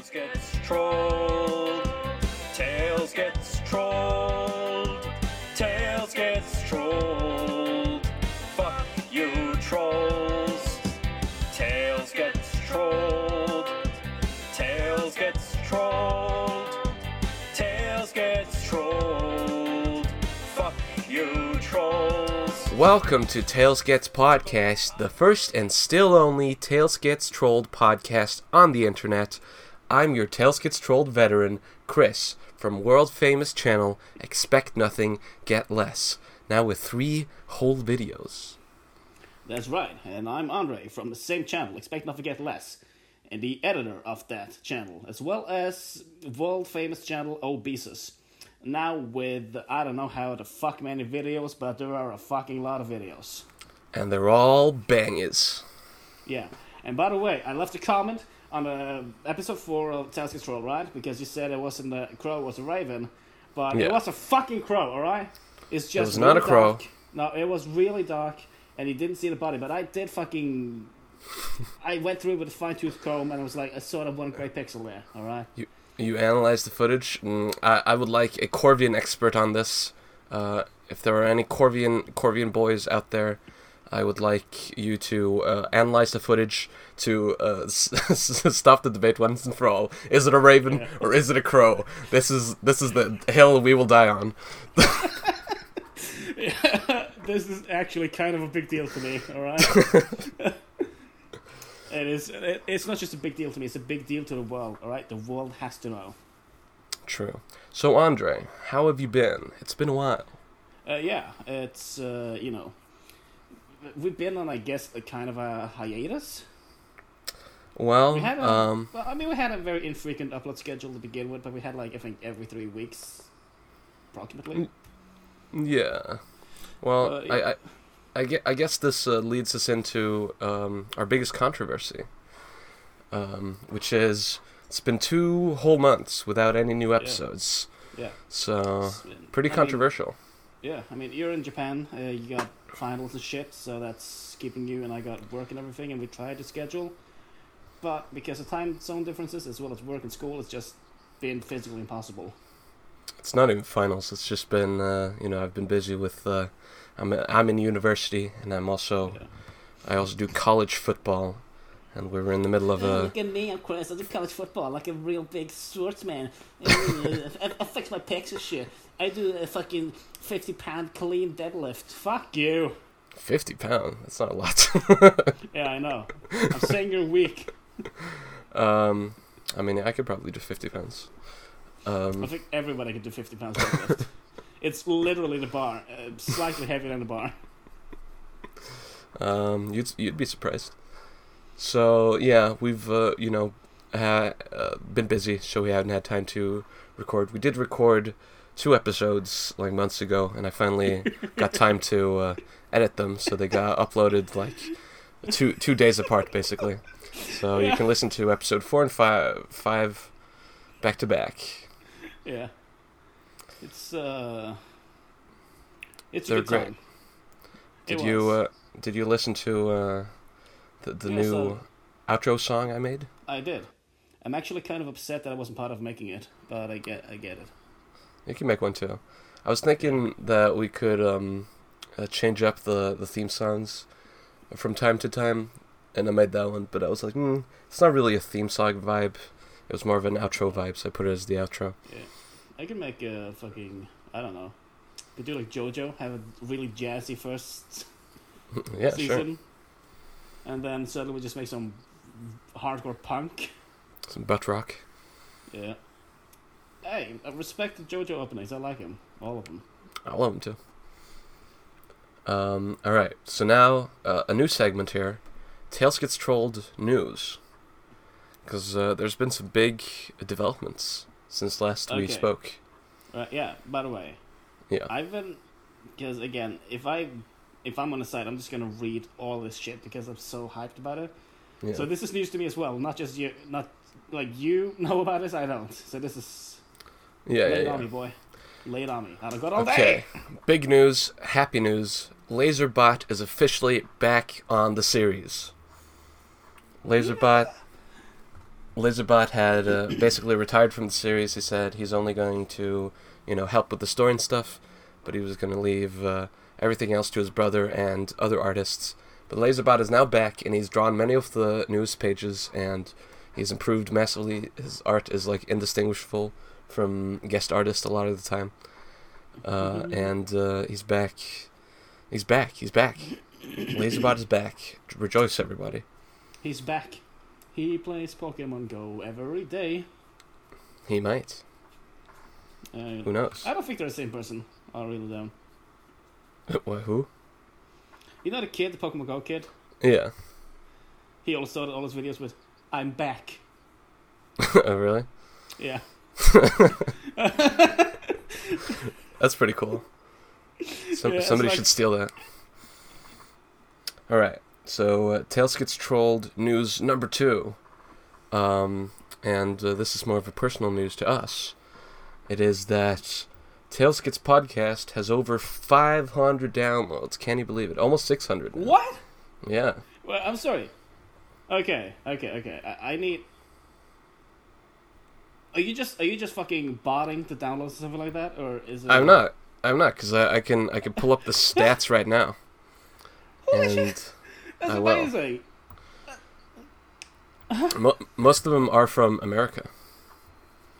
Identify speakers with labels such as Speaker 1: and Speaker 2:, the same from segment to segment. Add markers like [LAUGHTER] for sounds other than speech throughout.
Speaker 1: Tails gets trolled. Tails gets trolled. Tails gets trolled. Fuck you, trolls. Tails gets trolled. Tails gets trolled. Tails gets trolled. Fuck you, trolls.
Speaker 2: Welcome to Tails Gets Podcast, the first and still only Tails Gets Trolled podcast on the internet. I'm your Tails Gets Trolled veteran, Chris, from world famous channel Expect Nothing, Get Less, now with three whole videos.
Speaker 3: That's right, and I'm Andre from the same channel, Expect Not Get Less, and the editor of that channel, as well as world famous channel Obesus. Now with I don't know how the fuck many videos, but there are a fucking lot of videos.
Speaker 2: And they're all bangers.
Speaker 3: Yeah, and by the way, I left a comment on the episode four of Task Control, right? Because you said it wasn't a crow, it was a raven, but
Speaker 2: Yeah.
Speaker 3: it was a fucking crow, all right? It's just
Speaker 2: was not a crow.
Speaker 3: dark. No, it was really dark, and you didn't see the body. But I did fucking. [LAUGHS] I went through it with a fine tooth comb, and it was like I sort of one gray pixel there. All right.
Speaker 2: You, you analyzed the footage. Mm, I, I would like a Corvian expert on this. Uh, if there are any Corvian Corvian boys out there, I would like you to uh, analyze the footage to uh, [LAUGHS] s- stop the debate once and for all. Is it a raven or is it a crow? This is this is the hill we will die on. [LAUGHS]
Speaker 3: this is actually kind of a big deal to me. All right. [LAUGHS] it is. It, it's not just a big deal to me. It's a big deal to the world. All right. The world has to know.
Speaker 2: True. So Andre, how have you been? It's been a while.
Speaker 3: Uh, yeah, it's uh, you know, we've been on I guess a kind of a hiatus.
Speaker 2: Well,
Speaker 3: We had a,
Speaker 2: um,
Speaker 3: well, I mean, we had a very infrequent upload schedule to begin with, but we had like I think every three weeks, approximately.
Speaker 2: Yeah. Well,
Speaker 3: Uh,
Speaker 2: I,
Speaker 3: yeah.
Speaker 2: I, I, gue- I guess this uh, leads us into um, our biggest controversy, um, which is it's been two whole months without any new episodes.
Speaker 3: Yeah.
Speaker 2: So,
Speaker 3: been-
Speaker 2: pretty
Speaker 3: I mean,
Speaker 2: controversial.
Speaker 3: Yeah, I mean, you're in Japan. Uh, you got finals and shit, so that's keeping you. And I got work and everything, and we tried to schedule, but because of time zone differences as well as work and school, it's just been physically impossible.
Speaker 2: It's not even finals. It's just been, uh, you know, I've been busy with. Uh, I'm I'm in university, and I'm also
Speaker 3: Yeah.
Speaker 2: I also do college football, and we were in the middle of a.
Speaker 3: look at me, I'm Chris. I do college football like a real big sportsman. I, [LAUGHS] I fix my pecs and shit. I do a fucking 50 pound clean deadlift. Fuck you.
Speaker 2: Fifty pound. That's not a lot. [LAUGHS]
Speaker 3: Yeah, I know. I'm saying you're weak.
Speaker 2: um, I mean, I could probably do fifty pounds.
Speaker 3: I
Speaker 2: Um,
Speaker 3: think everybody could do 50 pounds deadlift. [LAUGHS] it's literally the bar, uh, slightly heavier than the bar.
Speaker 2: Um, you'd you'd be surprised. So yeah, we've uh, you know ha- uh, been busy, so we haven't had time to record. We did record two episodes like months ago, and I finally [LAUGHS] got time to uh, edit them, so they got uploaded like two two days apart, basically. So you can listen to episode four and five five back to back.
Speaker 3: Yeah. It's, uh. It's
Speaker 2: They're
Speaker 3: good
Speaker 2: great.
Speaker 3: time.
Speaker 2: Did you uh, did you listen to uh, the the
Speaker 3: Yeah,
Speaker 2: new
Speaker 3: so-
Speaker 2: outro song I made?
Speaker 3: I did. I'm actually kind of upset that I wasn't part of making it, but I get, I get it.
Speaker 2: You can make one too. I was thinking that we could um, uh, change up the, the theme songs from time to time, and I made that one. But I was like, mm, it's not really a theme song vibe. It was more of an outro vibe, so I put it as the outro.
Speaker 3: Yeah, I can make a fucking I don't know. Could do like JoJo, have a really jazzy first [LAUGHS]
Speaker 2: yeah,
Speaker 3: season, and then suddenly we just make some hardcore punk.
Speaker 2: Some butt rock.
Speaker 3: Yeah. Hey, I respect the JoJo openings. I like them, all of them.
Speaker 2: I love them too. Um, all right, so now uh, a new segment here. Tails gets trolled news, because uh, there's been some big developments since last we spoke.
Speaker 3: Right? Yeah. By the way,
Speaker 2: Yeah.
Speaker 3: I've been because again, if I if I'm on the site, I'm just gonna read all this shit because I'm so hyped about it.
Speaker 2: Yeah.
Speaker 3: So this is news to me as well, not just you, not like you [LAUGHS] know about this. I don't. So this is
Speaker 2: yeah,
Speaker 3: lay
Speaker 2: yeah,
Speaker 3: it
Speaker 2: yeah.
Speaker 3: on me, boy. Lay it on me. I've got all
Speaker 2: Okay.
Speaker 3: day.
Speaker 2: Big news, happy news. Laserbot is officially back on the series. Laserbot Laserbot had uh, basically retired from the series. He said he's only going to, you know, help with the story and stuff, but he was going to leave uh, everything else to his brother and other artists. But Laserbot is now back, and he's drawn many of the news pages, and he's improved massively. His art is like indistinguishable from guest artists a lot of the time, uh, and uh, he's back. He's back. He's back. Laserbot is back. Rejoice, everybody.
Speaker 3: He's back. He plays Pokemon Go every day.
Speaker 2: He might.
Speaker 3: Uh,
Speaker 2: Who knows?
Speaker 3: I don't think they're the same person. I really don't. [LAUGHS]
Speaker 2: What? Who?
Speaker 3: You know the kid, the Pokemon Go kid?
Speaker 2: Yeah.
Speaker 3: He always started all his videos with, I'm back. [LAUGHS]
Speaker 2: oh, really?
Speaker 3: Yeah. [LAUGHS]
Speaker 2: That's pretty cool. Some,
Speaker 3: Yeah,
Speaker 2: somebody
Speaker 3: like-
Speaker 2: should steal that. All right. So uh, Tails gets trolled news number two, um, and uh, this is more of a personal news to us. It is that Tails Gets podcast has over 500 downloads. Can you believe it? Almost 600. now.
Speaker 3: What?
Speaker 2: Yeah.
Speaker 3: Well, I'm sorry. Okay, okay, okay. I, I need. Are you just are you just fucking botting the downloads or something like that, or is it?
Speaker 2: I'm not. I'm not because I, I can I can pull up the [LAUGHS] stats right now.
Speaker 3: Holy
Speaker 2: and
Speaker 3: shit! That's
Speaker 2: I will.
Speaker 3: amazing.
Speaker 2: mo- most of them are from America.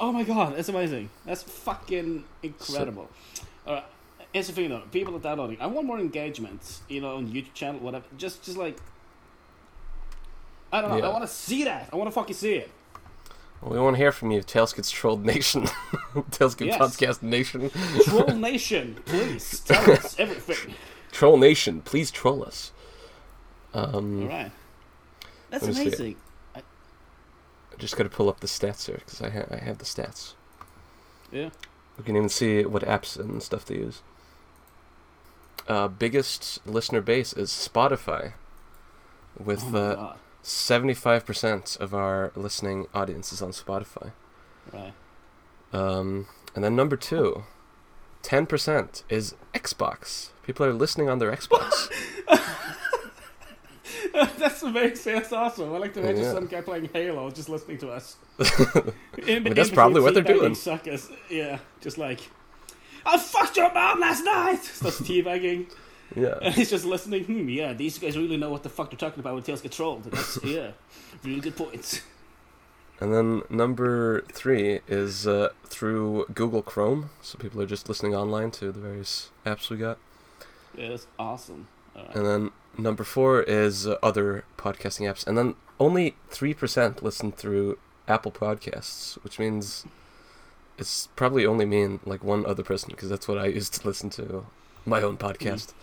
Speaker 3: Oh my god, that's amazing. That's fucking incredible. Alright, here's the thing though. People are downloading. I want more engagement, you know, on YouTube channel, whatever. Just, just like, I don't know.
Speaker 2: Yeah.
Speaker 3: I want to see that. I want to fucking see it.
Speaker 2: We want to hear from you, Tails Gets Trolled Nation. [LAUGHS] Tails Gets
Speaker 3: Yes.
Speaker 2: Podcast Nation.
Speaker 3: Troll [LAUGHS] Nation, please tell us everything.
Speaker 2: Troll Nation, please troll us. Um,
Speaker 3: All right. That's
Speaker 2: Let see
Speaker 3: amazing.
Speaker 2: I just got to pull up the stats here because I, ha- I have the stats.
Speaker 3: Yeah.
Speaker 2: We can even see what apps and stuff they use. Uh, biggest listener base is Spotify, with
Speaker 3: Oh my
Speaker 2: uh, 75% of our listening audience is on Spotify.
Speaker 3: Right.
Speaker 2: Um, and then number two, 10% is Xbox. People are listening on their Xbox. [LAUGHS] [LAUGHS]
Speaker 3: That's amazing. That's awesome. I like to imagine
Speaker 2: Yeah.
Speaker 3: some guy playing Halo just listening to us. [LAUGHS] In,
Speaker 2: mean, that's probably what they're doing.
Speaker 3: Suckers. Yeah, just like, I fucked your mom last night. [LAUGHS] Starts teabagging.
Speaker 2: yeah.
Speaker 3: And he's just listening. Hmm, yeah, these guys really know what the fuck they're talking about when Tails get trolled. That's, yeah, really good points.
Speaker 2: And then number three is uh, through Google Chrome. So people are just listening online to the various apps we got.
Speaker 3: Yeah, that's awesome. Alright.
Speaker 2: And then number four is uh, other podcasting apps. And then only 3% listen through Apple Podcasts, which means it's probably only me and like one other person because that's what I [LAUGHS] use to listen to my own podcast. [LAUGHS]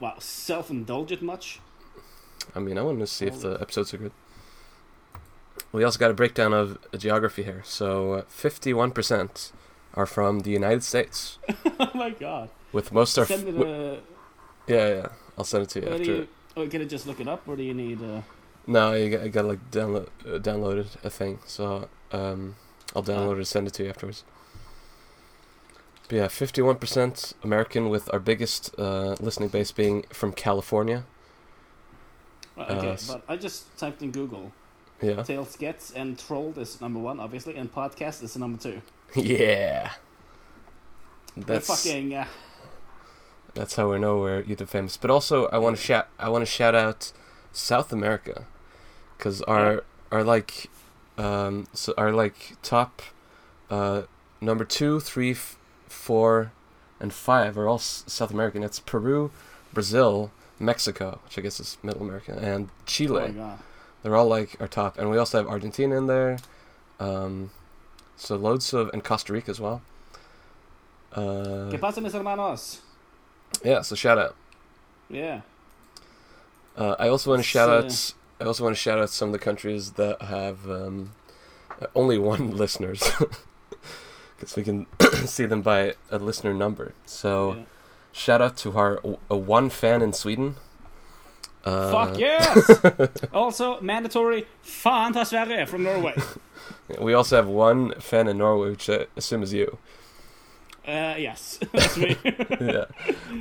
Speaker 3: Wow, self-indulgent much?
Speaker 2: I mean, I want to see if the episodes are good. We also got a breakdown of geography here. So uh, 51% are from the United States, [LAUGHS]
Speaker 3: oh my god.
Speaker 2: with most are.
Speaker 3: Send
Speaker 2: w-
Speaker 3: the.
Speaker 2: Yeah, yeah. I'll send it to you
Speaker 3: do
Speaker 2: after.
Speaker 3: you, oh, can I just look it up, or do you need? Uh,
Speaker 2: No, you got, I got like download uh, downloaded a thing, so um, I'll download it and send it to you afterwards. But yeah, fifty-one percent American, with our biggest uh, listening base being from California.
Speaker 3: right,
Speaker 2: Uh,
Speaker 3: okay,
Speaker 2: s-
Speaker 3: but I just typed in Google.
Speaker 2: Yeah,
Speaker 3: Tails gets and trolled is number one, obviously, and podcast is number two. [LAUGHS]
Speaker 2: yeah.
Speaker 3: We're
Speaker 2: That's
Speaker 3: fucking. Uh,
Speaker 2: that's how we know we're YouTube famous. But also, I want to shout I want to shout out South America, because our our like um so our like top uh number two, three, f- four, and five are all S- South American. It's Peru, Brazil, Mexico, which I guess is Middle America, and
Speaker 3: oh
Speaker 2: Chile.
Speaker 3: god.
Speaker 2: They're all like our top, and we also have Argentina in there. Um, so loads of and Costa Rica as well. Uh,
Speaker 3: ¿Qué pasa, mis hermanos?
Speaker 2: Yeah, so shout out.
Speaker 3: Yeah.
Speaker 2: Uh, I also want to shout
Speaker 3: So-
Speaker 2: out. I also want to shout out some of the countries that have um, only one [LAUGHS] listeners, [LAUGHS] because we can [COUGHS] see them by a listener number. So
Speaker 3: yeah.
Speaker 2: shout out to our a one fan in Sweden. Uh,
Speaker 3: Fuck [LAUGHS] yes! also, mandatory fan Sverige from Norway.
Speaker 2: We also have one fan in Norway, which I assume is you.
Speaker 3: Uh, yes, [LAUGHS] [LAUGHS] that's me.
Speaker 2: yeah.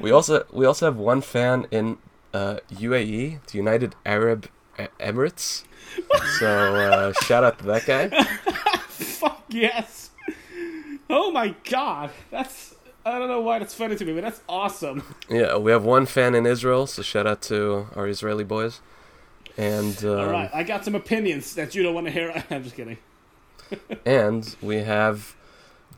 Speaker 2: We also we also have one fan in uh, UAE, the United Arab Emirates. So uh, [LAUGHS] shout out to that guy.
Speaker 3: Fuck yes. Oh my god, that's I don't know why that's funny to me, but that's awesome.
Speaker 2: Yeah, we have one fan in Israel, so shout out to our Israeli boys. And um,
Speaker 3: All right, I got some opinions that you don't want to hear. I'm just kidding.
Speaker 2: and we have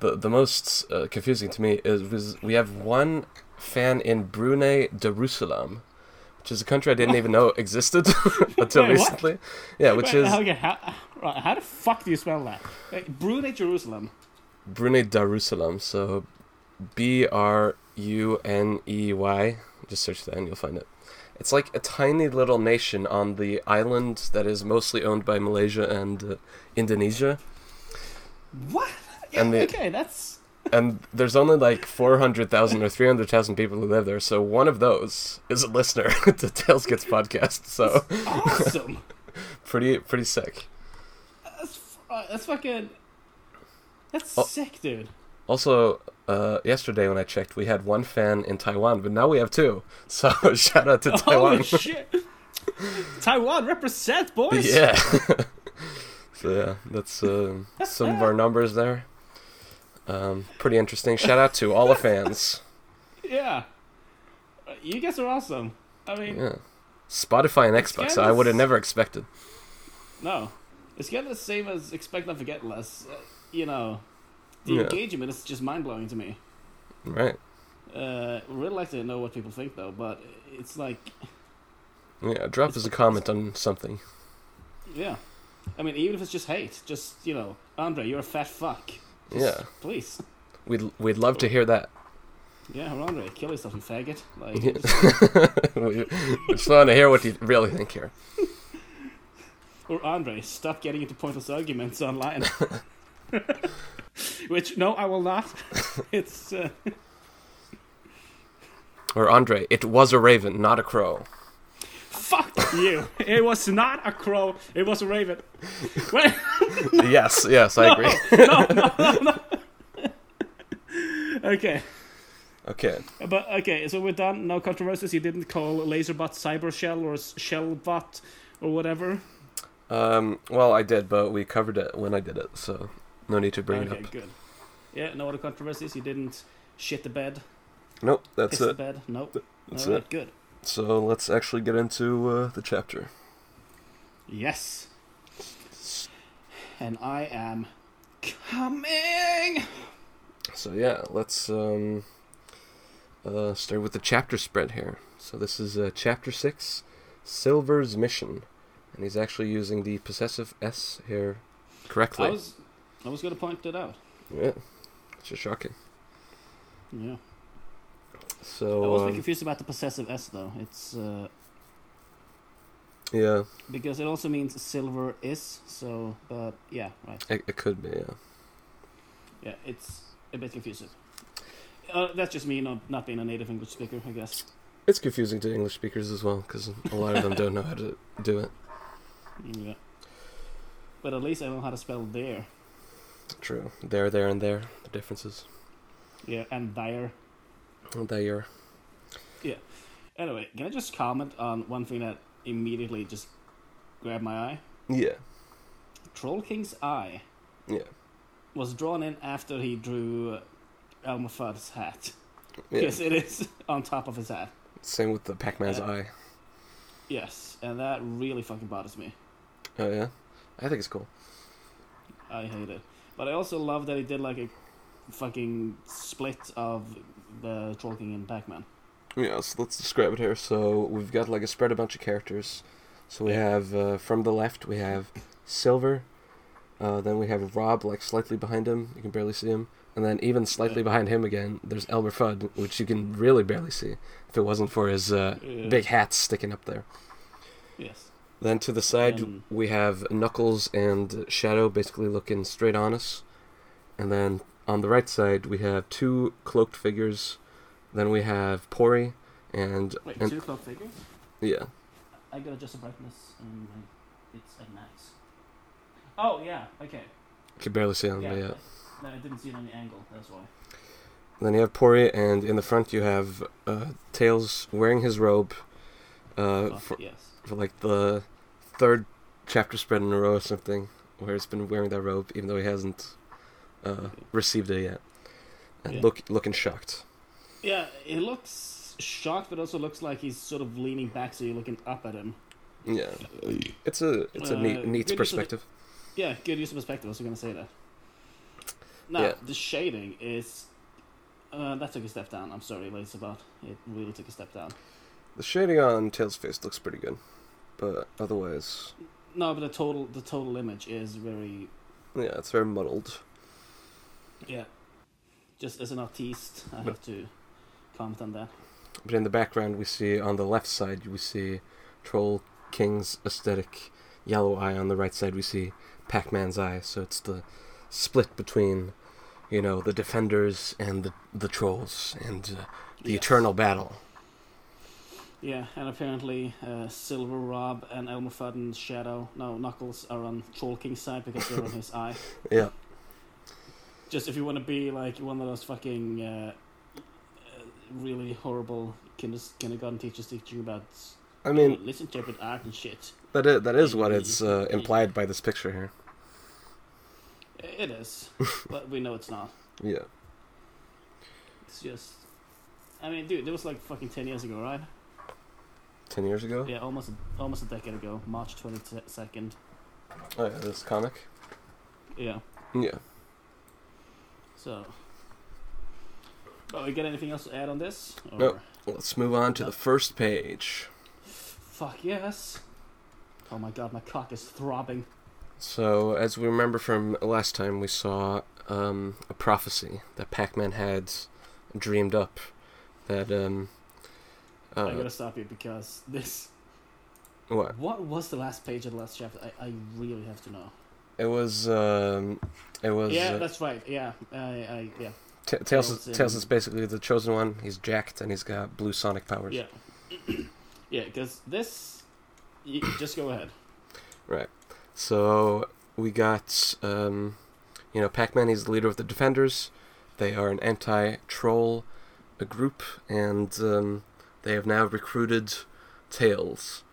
Speaker 2: the the most uh, confusing to me is we have one fan in Brunei Darussalam, which is a country I didn't even know [LAUGHS] existed [LAUGHS] until
Speaker 3: Wait, what?
Speaker 2: recently. Yeah, which
Speaker 3: Wait,
Speaker 2: is
Speaker 3: okay, how, right, how the fuck do you spell that? Wait, Brunei, Jerusalem.
Speaker 2: Brunei Darussalam. So B R U N E Y. Just search that and you'll find it. It's like a tiny little nation on the island that is mostly owned by Malaysia and uh, Indonesia.
Speaker 3: What? Yeah, [LAUGHS]
Speaker 2: And the-
Speaker 3: okay, that's
Speaker 2: and there's only like 400,000 or 300,000 people who live there. So one of those is a listener [LAUGHS] to Tails Gets podcast. So
Speaker 3: awesome. [LAUGHS]
Speaker 2: pretty pretty sick.
Speaker 3: that's, uh, that's fucking. That's
Speaker 2: Oh.
Speaker 3: sick, dude.
Speaker 2: Also, uh, yesterday when I checked, we had one fan in Taiwan, but now we have two. So shout out to Taiwan.
Speaker 3: Holy shit! Taiwan represent, boys.
Speaker 2: yeah. so yeah, that's uh, some of our numbers there. Um, pretty interesting. Shout out to all the fans. [LAUGHS]
Speaker 3: Yeah. You guys are awesome. I mean,
Speaker 2: Yeah. Spotify and Xbox. I would have never expected.
Speaker 3: no, it's kind of the same as expect not forget less. Uh, you know, the
Speaker 2: Yeah.
Speaker 3: engagement is just mind blowing to me.
Speaker 2: Right.
Speaker 3: Uh, really like to know what people think though, but it's like,
Speaker 2: Yeah. Drop us a comment on something.
Speaker 3: yeah. I mean, even if it's just hate, just you know, Andre, you're a fat fuck. Just,
Speaker 2: Yeah.
Speaker 3: Please.
Speaker 2: We'd we'd love to hear that.
Speaker 3: Yeah, Andre, kill yourself, you faggot. Like,
Speaker 2: Yeah.
Speaker 3: just-
Speaker 2: we we just want to hear what you really think here.
Speaker 3: or Andre, stop getting into pointless arguments online. [LAUGHS] Which no, I will not. [LAUGHS] It's uh,
Speaker 2: Or Andre, it was a raven, not a crow.
Speaker 3: Fuck you. [LAUGHS] It was not a crow. It was a raven. Wait, [LAUGHS]
Speaker 2: yes, yes, I agree. [LAUGHS] No no, no, no.
Speaker 3: Okay,
Speaker 2: Okay.
Speaker 3: but okay, so we're done. No controversies. You didn't call Laserbot Cybershell or Shellbot or whatever.
Speaker 2: Um, well, I did, but we covered it when I did it, so no need to bring
Speaker 3: okay,
Speaker 2: it up.
Speaker 3: Okay, good. Yeah, no other controversies. You didn't shit the bed,
Speaker 2: Nope, that's
Speaker 3: piss the bed. Nope.
Speaker 2: That's
Speaker 3: All right,
Speaker 2: it.
Speaker 3: good.
Speaker 2: So let's actually get into uh, the chapter.
Speaker 3: Yes. And I am coming.
Speaker 2: So yeah, let's um, uh, start with the chapter spread here. So this is uh, chapter six, Silver's mission, and he's actually using the possessive s here correctly.
Speaker 3: I was, I was gonna point it out.
Speaker 2: Yeah, it's just shocking.
Speaker 3: Yeah. I was
Speaker 2: um,
Speaker 3: confused about the possessive s though. It's uh,
Speaker 2: yeah,
Speaker 3: because it also means silver is. So, but yeah, right.
Speaker 2: it, it could be. Yeah.
Speaker 3: Yeah, it's a bit confusing. Uh, that's just me not not being a native English speaker, I guess.
Speaker 2: It's confusing to English speakers as well because a lot of them don't know how to do it.
Speaker 3: Yeah. But at least I know how to spell there.
Speaker 2: True. There, there, and there. The differences.
Speaker 3: Yeah, and there.
Speaker 2: Yeah.
Speaker 3: Anyway, can I just comment on one thing that immediately just grabbed my eye?
Speaker 2: Yeah.
Speaker 3: Troll King's eye
Speaker 2: Yeah.
Speaker 3: was drawn in after he drew Elmer Fudd's hat.
Speaker 2: Yeah.
Speaker 3: Yes, it is [LAUGHS] on top of his hat.
Speaker 2: Same with the Pac-Man's
Speaker 3: Uh,
Speaker 2: eye.
Speaker 3: Yes, and that really fucking bothers me.
Speaker 2: Oh yeah. I think it's cool.
Speaker 3: I hate it. But I also love that he did like a fucking split of the Troll King and Pac-Man.
Speaker 2: Yeah, so let's describe it here. So we've got like a spread a bunch of characters. So we have uh, from the left we have Silver, uh, then we have Rob like slightly behind him. You can barely see him, and then even slightly behind him again, there's Elmer Fudd, which you can really barely see if it wasn't for his uh, big hat sticking up there.
Speaker 3: Yes.
Speaker 2: Then to the side
Speaker 3: Um,
Speaker 2: we have Knuckles and Shadow basically looking straight on us, and then on the right side we have two cloaked figures. Then we have Pori and,
Speaker 3: Wait,
Speaker 2: and
Speaker 3: two clock figures?
Speaker 2: yeah.
Speaker 3: I gotta adjust the brightness and uh, it's at max. Oh yeah, okay.
Speaker 2: You can barely see them,
Speaker 3: Yeah.
Speaker 2: but yeah.
Speaker 3: No, I didn't see it on the angle. That's why.
Speaker 2: Then you have Pori, and in the front you have uh, Tails wearing his robe uh,
Speaker 3: Fuck,
Speaker 2: for,
Speaker 3: yes.
Speaker 2: for like the third chapter spread in a row or something where he's been wearing that robe, even though he hasn't uh, received it yet, and
Speaker 3: Yeah.
Speaker 2: look looking shocked.
Speaker 3: Yeah, he looks shocked, but also looks like he's sort of leaning back, so you're looking up at him.
Speaker 2: Yeah, it's a it's a
Speaker 3: Uh,
Speaker 2: neat neat
Speaker 3: use of
Speaker 2: perspective.
Speaker 3: Yeah, good use of perspective. I was going to say that. Now,
Speaker 2: Yeah.
Speaker 3: the shading is. Uh, that took a step down. I'm sorry, ladies, about it. Really took a step down.
Speaker 2: The shading on Tails' face looks pretty good, but otherwise,
Speaker 3: No, but the total the total image is very
Speaker 2: yeah, it's very muddled.
Speaker 3: Yeah. Just as an artist, I
Speaker 2: But-
Speaker 3: have to comment on that.
Speaker 2: But in the background, we see on the left side, we see Troll King's aesthetic yellow eye. On the right side, we see Pac-Man's eye. So it's the split between, you know, the defenders and the the trolls, and uh, the
Speaker 3: Yes.
Speaker 2: eternal battle.
Speaker 3: Yeah, and apparently uh, Silver Rob and Elmer Fudd's Shadow, no, Knuckles are on Troll King's side because they're on his [LAUGHS] eye.
Speaker 2: Yeah,
Speaker 3: Just if you want to be like one of those fucking uh, uh, really horrible kinder- kindergarten teachers teaching you about
Speaker 2: I mean
Speaker 3: listen to interpret art and shit.
Speaker 2: that is that is what it's uh, implied by this picture here.
Speaker 3: It is, [LAUGHS] but we know it's not.
Speaker 2: Yeah,
Speaker 3: It's just, I mean, dude, it was like fucking ten years ago, right?
Speaker 2: ten years ago.
Speaker 3: Yeah, almost a, almost a decade ago, March twenty second.
Speaker 2: Oh yeah, this comic.
Speaker 3: Yeah,
Speaker 2: Yeah.
Speaker 3: So. Well, we got anything else to add on this? Or...
Speaker 2: Nope. Let's move on to the first page.
Speaker 3: Fuck yes. Oh my god, my cock is throbbing.
Speaker 2: So, as we remember from last time, we saw um, a prophecy that Pac-Man had dreamed up. That um,
Speaker 3: I
Speaker 2: uh,
Speaker 3: gotta stop you because this.
Speaker 2: what?
Speaker 3: What was the last page of the last chapter? I, I really have to know.
Speaker 2: It was um, it was
Speaker 3: yeah,
Speaker 2: uh,
Speaker 3: that's right. Yeah, I, I yeah,
Speaker 2: Ta- Tails. Is,
Speaker 3: Tails
Speaker 2: Tails is basically the chosen one. He's jacked and he's got blue sonic powers.
Speaker 3: yeah, [CLEARS THROAT] yeah. Because this, you, just go ahead. Right.
Speaker 2: So we got, um, you know, Pac-Man. He's the leader of the Defenders. They are an anti-troll uh group, and um, they have now recruited Tails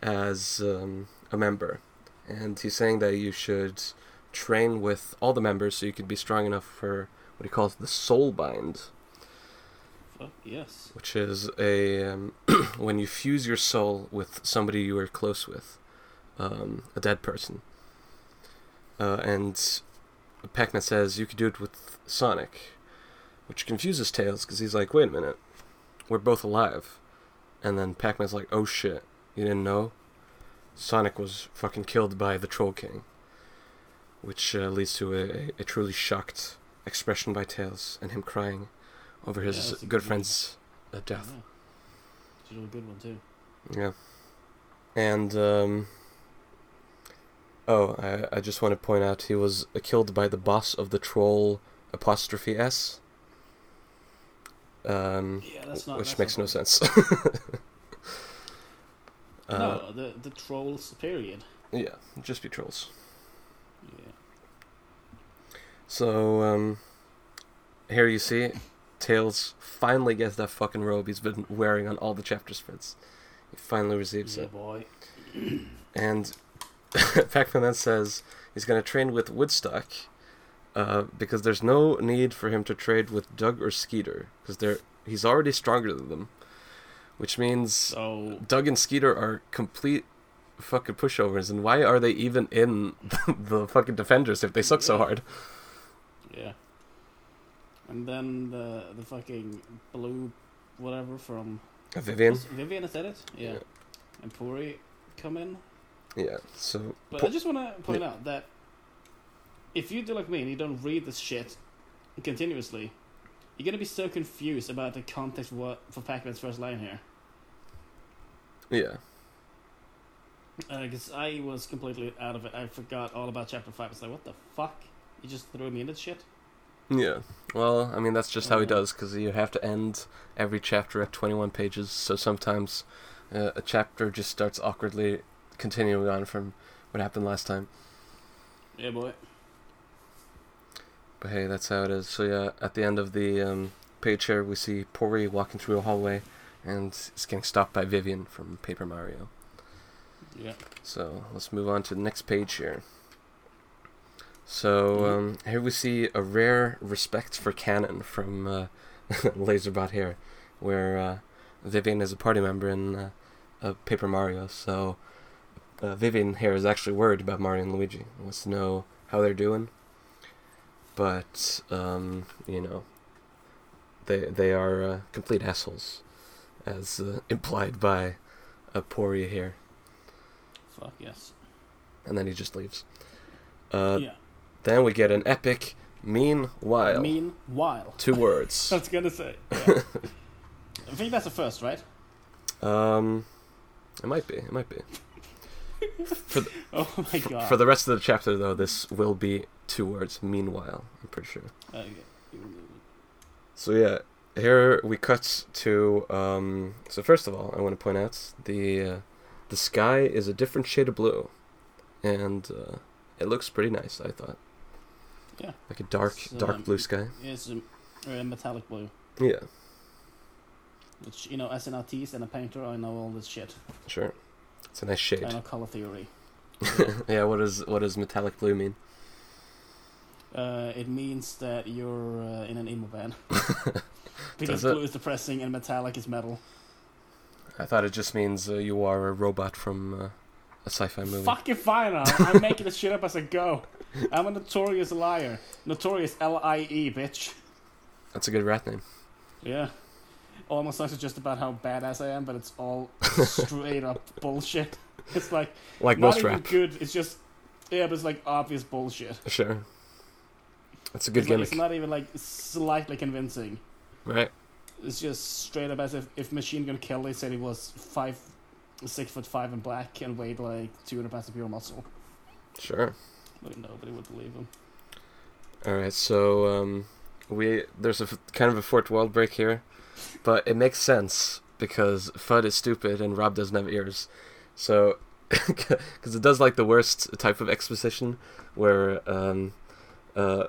Speaker 2: as um, a member. And he's saying that you should train with all the members so you could be strong enough for what he calls the Soul Bind,
Speaker 3: Fuck yes.
Speaker 2: which is a um, [CLEARS THROAT] when you fuse your soul with somebody you are close with, um, a dead person. Uh, and Pac-Man says you could do it with Sonic, which confuses Tails because he's like, "Wait a minute, we're both alive," and then Pac-Man's like, "Oh shit, you didn't know? Sonic was fucking killed by the Troll King," which uh, leads to a, a, truly shocked expression by Tails and him crying over his
Speaker 3: a
Speaker 2: good
Speaker 3: good-
Speaker 2: friend's uh, death.
Speaker 3: Yeah. It's a really good one too.
Speaker 2: Yeah. And um Oh, I I just want to point out he was uh, killed by the boss of the troll apostrophe S. Um
Speaker 3: Yeah, that's not.
Speaker 2: which makes no sense. [LAUGHS] uh,
Speaker 3: no, the the trolls. Period.
Speaker 2: yeah, just be trolls.
Speaker 3: Yeah.
Speaker 2: So um here you see Tails finally gets that fucking robe he's been wearing on all the chapter spreads. He finally receives
Speaker 3: Yeah,
Speaker 2: it.
Speaker 3: boy. [CLEARS THROAT]
Speaker 2: And [LAUGHS] Pac-Man then says he's going to train with Woodstock uh, because there's no need for him to trade with Doug or Skeeter because they're he's already stronger than them, which means
Speaker 3: So
Speaker 2: Doug and Skeeter are complete fucking pushovers. And why are they even in [LAUGHS] the fucking Defenders if they suck so hard?
Speaker 3: yeah. And then the the fucking blue, whatever from
Speaker 2: Vivian,
Speaker 3: Vivian is that it? Yeah.
Speaker 2: Yeah.
Speaker 3: And Puri come in.
Speaker 2: yeah. So
Speaker 3: But
Speaker 2: Po-
Speaker 3: I just want to point out that if you do like me and you don't read this shit continuously, you're gonna be so confused about the context of what for Pac-Man's first line here.
Speaker 2: yeah,
Speaker 3: Because I was completely out of it. I forgot all about chapter five. It's like, what the fuck? You just threw me in that shit.
Speaker 2: yeah. Well, I mean that's just how he
Speaker 3: Uh,
Speaker 2: does because you have to end every chapter at 21 pages. So sometimes uh, a chapter just starts awkwardly continuing on from what happened last time.
Speaker 3: Yeah, boy.
Speaker 2: But hey, that's how it is. So yeah, at the end of the um, page here, we see Pori walking through a hallway, and is getting stopped by Vivian from Paper Mario.
Speaker 3: Yeah.
Speaker 2: So let's move on to the next page here. So um, here we see a rare respect for canon from uh, [LAUGHS] Laserbot here, where uh, Vivian is a party member in uh, uh, Paper Mario. So uh, Vivian here is actually worried about Mario and Luigi. Wants to know how they're doing. But um, you know, they they are uh, complete assholes, as uh, [LAUGHS] implied by uh, Poria here
Speaker 3: Fuck yes.
Speaker 2: and then he just leaves. Uh,
Speaker 3: yeah.
Speaker 2: Then we get an epic meanwhile.
Speaker 3: Meanwhile.
Speaker 2: Two [LAUGHS] words.
Speaker 3: I was gonna say. Yeah. [LAUGHS] I think that's the first, right?
Speaker 2: um, it might be. It might be. For the, [LAUGHS]
Speaker 3: Oh my god.
Speaker 2: for the rest of the chapter, though, this will be two words. Meanwhile, I'm pretty sure.
Speaker 3: Okay.
Speaker 2: So yeah, here we cut to. Um, so first of all, I want to point out the uh, the sky is a different shade of blue, and uh, it looks pretty nice. I thought.
Speaker 3: Yeah.
Speaker 2: Like a dark, dark
Speaker 3: um,
Speaker 2: blue sky.
Speaker 3: Yeah, It's um, uh, metallic blue.
Speaker 2: Yeah,
Speaker 3: Which, you know, as an artist and a painter, I know all this shit.
Speaker 2: sure. It's a nice shade.
Speaker 3: I know color theory. [LAUGHS]
Speaker 2: yeah, what does what does metallic blue mean?
Speaker 3: Uh, it means that you're uh, in an emo band. [LAUGHS] [LAUGHS] because blue is depressing and metallic is metal.
Speaker 2: I thought it just means uh, you are a robot from uh, a sci-fi movie.
Speaker 3: Fucking fine, I'm, I'm making this shit up as I go. I'm a notorious liar. Notorious L I E, bitch.
Speaker 2: That's a good rat name.
Speaker 3: Yeah. My songs are just about how badass I am, but it's all [LAUGHS] straight up bullshit. [LAUGHS] It's like
Speaker 2: Like
Speaker 3: not
Speaker 2: most
Speaker 3: even
Speaker 2: rap.
Speaker 3: good. It's just yeah, but it's like obvious bullshit.
Speaker 2: Sure. That's a good
Speaker 3: It's, like,
Speaker 2: gimmick,
Speaker 3: it's not even like slightly convincing.
Speaker 2: right?
Speaker 3: It's just straight up as if if Machine Gun Kelly said he was five, six foot five and black and weighed like two hundred pounds of pure muscle.
Speaker 2: Sure.
Speaker 3: Like, nobody would believe him.
Speaker 2: All right. So um, we there's a kind of a fourth world break here, but it makes sense because Fudd is stupid and Rob doesn't have ears. So, [LAUGHS] because it does like the worst type of exposition where um, uh,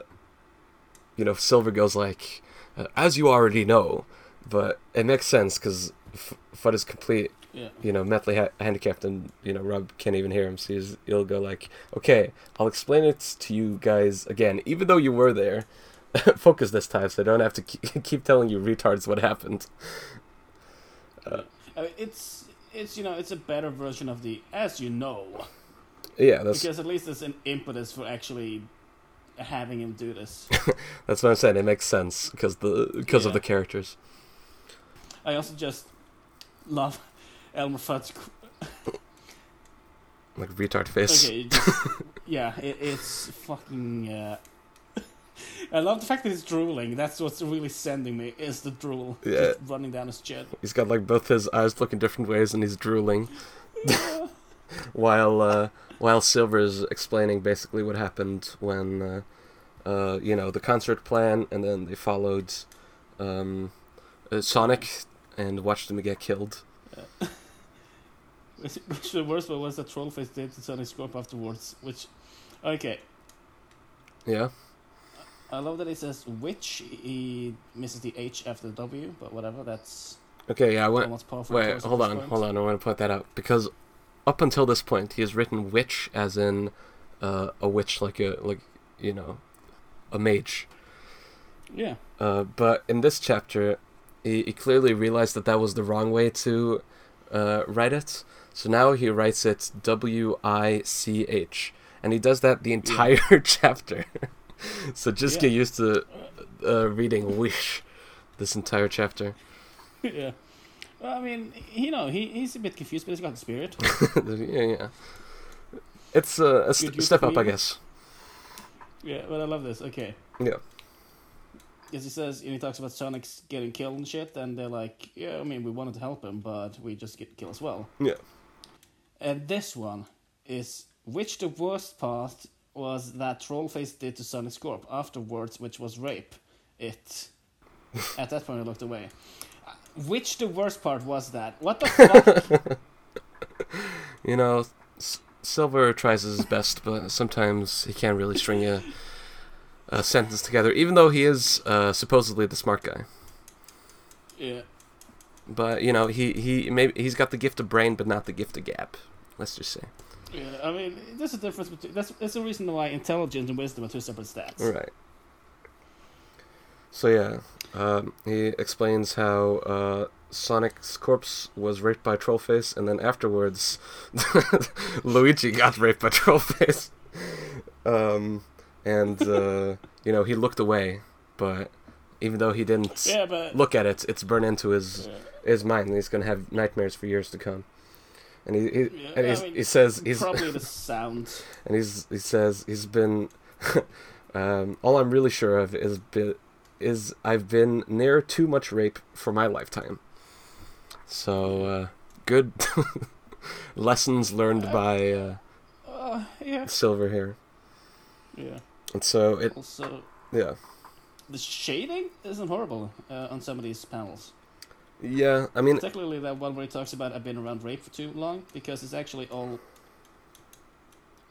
Speaker 2: you know, Silver goes like, uh, as you already know, but it makes sense because F- Fudd is complete
Speaker 3: Yeah.
Speaker 2: you know, mentally ha- handicapped, and you know, Rob can't even hear him. So he's, he'll go like, "Okay, I'll explain it to you guys again, even though you were there. [LAUGHS] Focus this time, so I don't have to keep, [LAUGHS] keep telling you retards what happened." Uh,
Speaker 3: I mean, it's it's you know it's a better version of the as you know
Speaker 2: yeah, that's
Speaker 3: because at least there's an impetus for actually having him do this. [LAUGHS]
Speaker 2: that's what I'm saying. It makes sense because the because of the characters.
Speaker 3: I also just love Elmer Fudd's.
Speaker 2: Like retard face.
Speaker 3: Okay, just, yeah, it, it's fucking. Uh, I love the fact that he's drooling. That's what's really sending me is the drool
Speaker 2: Yeah.
Speaker 3: just running down his chin.
Speaker 2: He's got like both his eyes looking different ways, and he's drooling. [LAUGHS] while uh, while Silver's explaining basically what happened when uh, uh, you know the concert plan, and then they followed um, uh, Sonic and watched him get killed. [LAUGHS]
Speaker 3: Which, which the worst one was that Trollface did to Sonic's Scorp afterwards. Which, okay,
Speaker 2: Yeah,
Speaker 3: I love that he says which he misses the H after the W, but whatever. That's
Speaker 2: okay, yeah. I went. Wait, hold on, hold on. I want to point that out because up until this point, he has written witch as in uh, a witch, like a like you know, a mage.
Speaker 3: Yeah,
Speaker 2: Uh, but in this chapter, he, he clearly realized that that was the wrong way to uh, write it. So now he writes it W I C H, and he does that the entire [LAUGHS] chapter. [LAUGHS] so just get used to uh, reading wish this entire chapter. [LAUGHS]
Speaker 3: yeah. Well, I mean, you know, he, he's a bit confused, but he's got the spirit. [LAUGHS]
Speaker 2: yeah, yeah. It's uh, a st- step up, I guess.
Speaker 3: yeah, but I love this. Okay.
Speaker 2: Yeah.
Speaker 3: Because he says, and he talks about Sonic's getting killed and shit, and they're like, yeah, I mean, we wanted to help him, but we just get killed as well.
Speaker 2: Yeah.
Speaker 3: And this one is which the worst part was that Trollface did to Sonic Scorp afterwards, which was rape. It. [LAUGHS] At that point, I looked away. Which the worst part was that? What the fuck? [LAUGHS]
Speaker 2: You know, S- Silver tries his best, but sometimes he can't really string a, a sentence together, even though he is uh, supposedly the smart guy.
Speaker 3: yeah.
Speaker 2: But you know, he he maybe he's got the gift of brain, but not the gift of gap. Let's just say.
Speaker 3: Yeah, I mean, there's a difference between. That's that's the reason why intelligence and wisdom are two separate stats.
Speaker 2: Right. So yeah, um, he explains how uh, Sonic's corpse was raped by Trollface, and then afterwards, [LAUGHS] Luigi got raped by Trollface. Um, and uh, [LAUGHS] you know he looked away, but even though he didn't
Speaker 3: Yeah, but
Speaker 2: look at it, it's burned into his
Speaker 3: Yeah.
Speaker 2: his mind, and he's gonna have nightmares for years to come. And he, he
Speaker 3: Yeah,
Speaker 2: and
Speaker 3: I mean,
Speaker 2: he says he's
Speaker 3: probably the [LAUGHS] sound.
Speaker 2: and he's he says he's been [LAUGHS] um, all I'm really sure of is bi- is I've been near too much rape for my lifetime. So uh, good [LAUGHS] lessons learned by uh,
Speaker 3: Uh, yeah,
Speaker 2: Silver here,
Speaker 3: yeah.
Speaker 2: and so it
Speaker 3: Also,
Speaker 2: yeah
Speaker 3: the shading isn't horrible uh, on some of these panels.
Speaker 2: Yeah I mean
Speaker 3: Particularly that one where he talks about I've been around rape for too long because it's actually all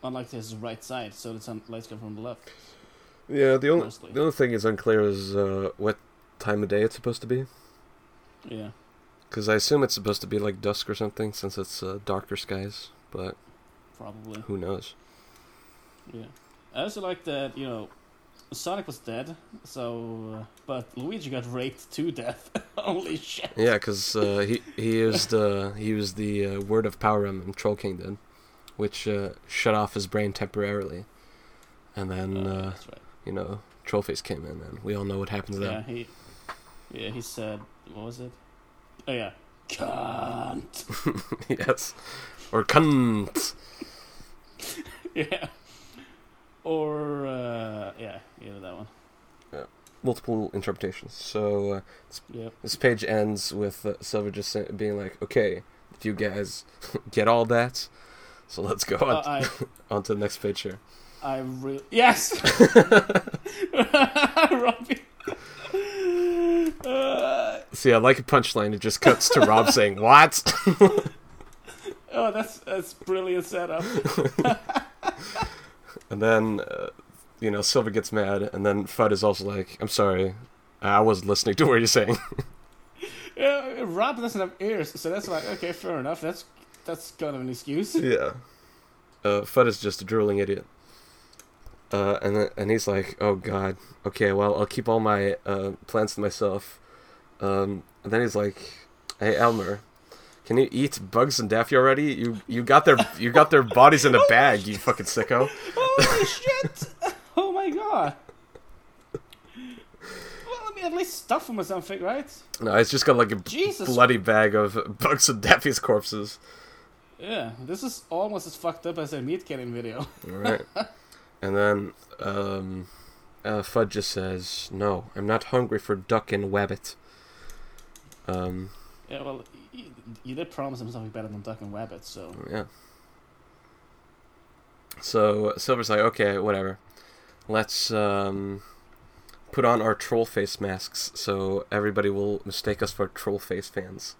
Speaker 3: on like his right side, so the sunlight's come from the left.
Speaker 2: yeah the only
Speaker 3: Mostly.
Speaker 2: the only thing is unclear is uh, what time of day it's supposed to be
Speaker 3: Yeah,
Speaker 2: because I assume it's supposed to be like dusk or something since it's uh, darker skies, but
Speaker 3: probably.
Speaker 2: who knows?
Speaker 3: Yeah. I also like that you know Sonic was dead, so uh, but Luigi got raped to death. [LAUGHS] Holy shit!
Speaker 2: Yeah, because uh, he he used uh, he used the uh, word of power Emblem Troll King did, which uh, shut off his brain temporarily, and then
Speaker 3: Uh,
Speaker 2: uh,
Speaker 3: right.
Speaker 2: you know Trollface came in, and we all know what happens
Speaker 3: Yeah,
Speaker 2: then.
Speaker 3: he. Yeah, he said, what was it? Oh yeah, cunt. [LAUGHS]
Speaker 2: yes, or cunt. [LAUGHS]
Speaker 3: yeah. Or uh, yeah, yeah, that one. Yeah.
Speaker 2: Multiple interpretations. So uh,
Speaker 3: Yeah.
Speaker 2: this page ends with uh, Silver just being like, "Okay, did you guys [LAUGHS] get all that? So let's go on,
Speaker 3: Uh, I [LAUGHS]
Speaker 2: on to the next page here."
Speaker 3: I really yes. [LAUGHS] Robbie. Uh,
Speaker 2: See, I like a punchline. It just cuts to Rob saying, "What?"
Speaker 3: oh, that's that's brilliant setup.
Speaker 2: And then, uh, you know, Silver gets mad, and then Fudd is also like, I'm sorry, I wasn't listening to what you're saying. [LAUGHS]
Speaker 3: Yeah, Rob doesn't have ears, so that's like okay, fair enough. That's that's kind of an excuse. [LAUGHS]
Speaker 2: yeah. Uh, Fudd is just a drooling idiot. Uh, and then, and he's like, oh god, okay, well, I'll keep all my uh, plans to myself. Um, and then he's like, hey, Elmer, can you eat Bugs and Daffy already? You you got their you got their bodies in a bag, you fucking sicko. [LAUGHS]
Speaker 3: Holy [LAUGHS] shit! Oh my god. Well, let me at least stuff him with something, right?
Speaker 2: No, it's just got like a
Speaker 3: Jesus.
Speaker 2: bloody bag of [LAUGHS] Bugs and Daffy's corpses.
Speaker 3: Yeah, this is almost as fucked up as a meat cannon video. [LAUGHS]
Speaker 2: Alright. and then um, uh, Fudd just says, No, I'm not hungry for duck and wabbit. Um,
Speaker 3: Yeah, well, you, you did promise him something better than Duck and Wabbit, so.
Speaker 2: yeah. So Silver's like, Okay, whatever. Let's um, put on our troll face masks so everybody will mistake us for troll face fans.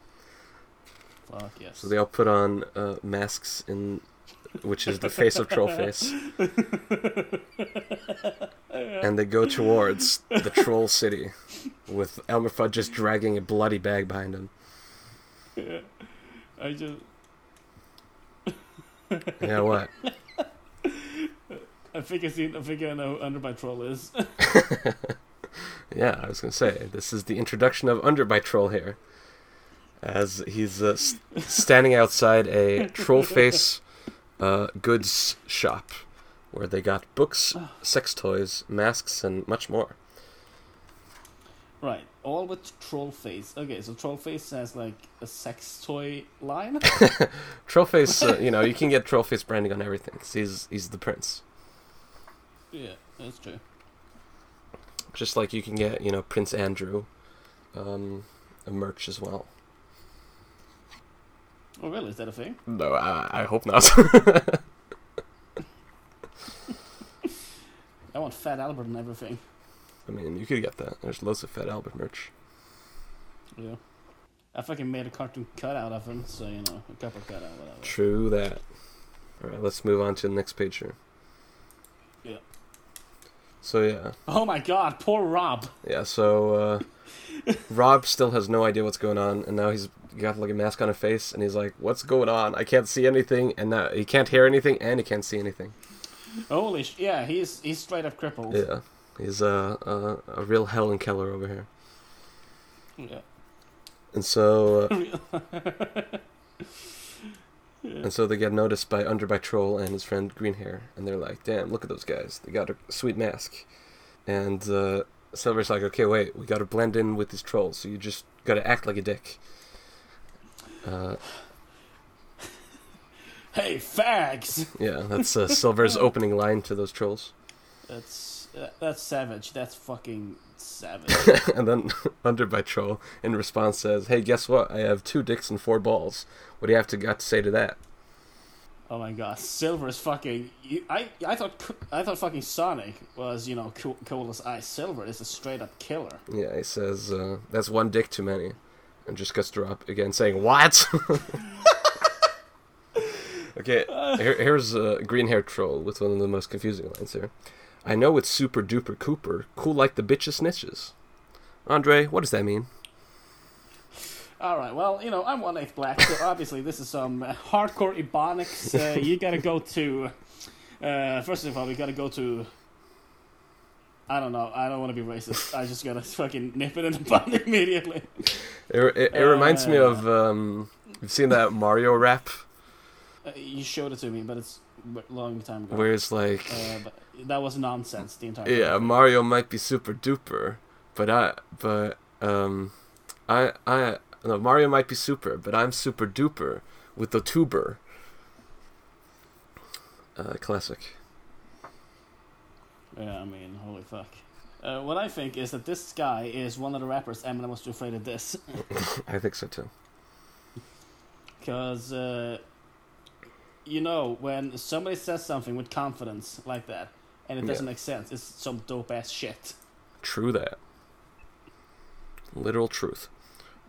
Speaker 3: Fuck yes.
Speaker 2: So they all put on uh, masks in. Which is the face of troll face, [LAUGHS] and they go towards the troll city with Elmer Fudd just dragging a bloody bag behind him.
Speaker 3: Yeah. I just.
Speaker 2: Yeah, what? [LAUGHS]
Speaker 3: I think I seen. I think I know who Underbite Troll is. [LAUGHS]
Speaker 2: Yeah, I was gonna say this is the introduction of Under Underbite Troll here, as he's uh, s- standing outside a Trollface [LAUGHS] uh, goods shop where they got books, [SIGHS] sex toys, masks, and much more.
Speaker 3: right, all with Troll Face. Okay, so Troll Face has like a sex toy line. [LAUGHS]
Speaker 2: Trollface, uh, you know, you can get Trollface branding on everything. he's he's the prince.
Speaker 3: Yeah, that's true.
Speaker 2: Just like you can get, you know, Prince Andrew, um, a merch as well.
Speaker 3: Oh, really? Is that a thing?
Speaker 2: No, I, I hope not. [LAUGHS]
Speaker 3: I want Fat Albert and everything.
Speaker 2: I mean, you could get that. There's loads of Fat Albert merch.
Speaker 3: Yeah. I fucking made a cartoon cutout of him, so you know, a couple cutout, whatever.
Speaker 2: True that. All right, let's move on to the next page here.
Speaker 3: Yeah.
Speaker 2: So yeah,
Speaker 3: Oh my god, poor Rob.
Speaker 2: yeah. So uh, Rob still has no idea what's going on, and now he's got like a mask on his face, and he's like, "What's going on? I can't see anything, and now he can't hear anything, and he can't see anything."
Speaker 3: Holy sh- yeah, he's he's straight up crippled.
Speaker 2: Yeah, he's uh, uh, a real Helen Keller over here.
Speaker 3: Yeah.
Speaker 2: And so, uh, [LAUGHS] and so they get noticed by Underbite Troll and his friend Greenhair, and they're like, "Damn, look at those guys! They got a sweet mask." And uh, Silver's like, "Okay, wait, we got to blend in with these trolls, so you just got to act like a dick." Uh,
Speaker 3: Hey, fags!
Speaker 2: yeah, that's uh, Silver's [LAUGHS] opening line to those trolls.
Speaker 3: That's that's savage. That's fucking savage. [LAUGHS]
Speaker 2: and then [LAUGHS] Underbite Troll, in response, says, "Hey, guess what? I have two dicks and four balls. What do you have to got to say to that?"
Speaker 3: oh my god, Silver is fucking. you- I I thought I thought fucking Sonic was you know cool, cool as ice. Silver is a straight up killer.
Speaker 2: Yeah, he says, uh, "That's one dick too many," and just cuts her up again, saying, "What?" [LAUGHS] okay, here, here's a green hair troll with one of the most confusing lines here. I know it's super duper Cooper, cool like the bitches snitches. Andre, what does that mean?
Speaker 3: All right, well you know I'm one eighth black, so obviously this is some uh, hardcore ebonics. Uh, you gotta go to. Uh, first of all, we gotta go to. I don't know. I don't want to be racist. I just gotta fucking nip it in the bud [LAUGHS] immediately.
Speaker 2: It, it, it reminds me
Speaker 3: Uh.
Speaker 2: of um, you've seen that Mario rap
Speaker 3: Uh, you showed it to me, but it's a long time ago.
Speaker 2: where it's like,
Speaker 3: Uh, but that was nonsense the entire
Speaker 2: yeah,
Speaker 3: time.
Speaker 2: Mario might be super duper, but I, but um, I, I, no, Mario might be super, but I'm super duper with the tuber. Uh, classic.
Speaker 3: Yeah, I mean, holy fuck. Uh, what I think is that this guy is one of the rappers Eminem was too afraid of this. [LAUGHS]
Speaker 2: I think so too.
Speaker 3: Because, uh, you know, when somebody says something with confidence like that, and it doesn't make sense, it's some dope ass shit.
Speaker 2: True that. Literal truth.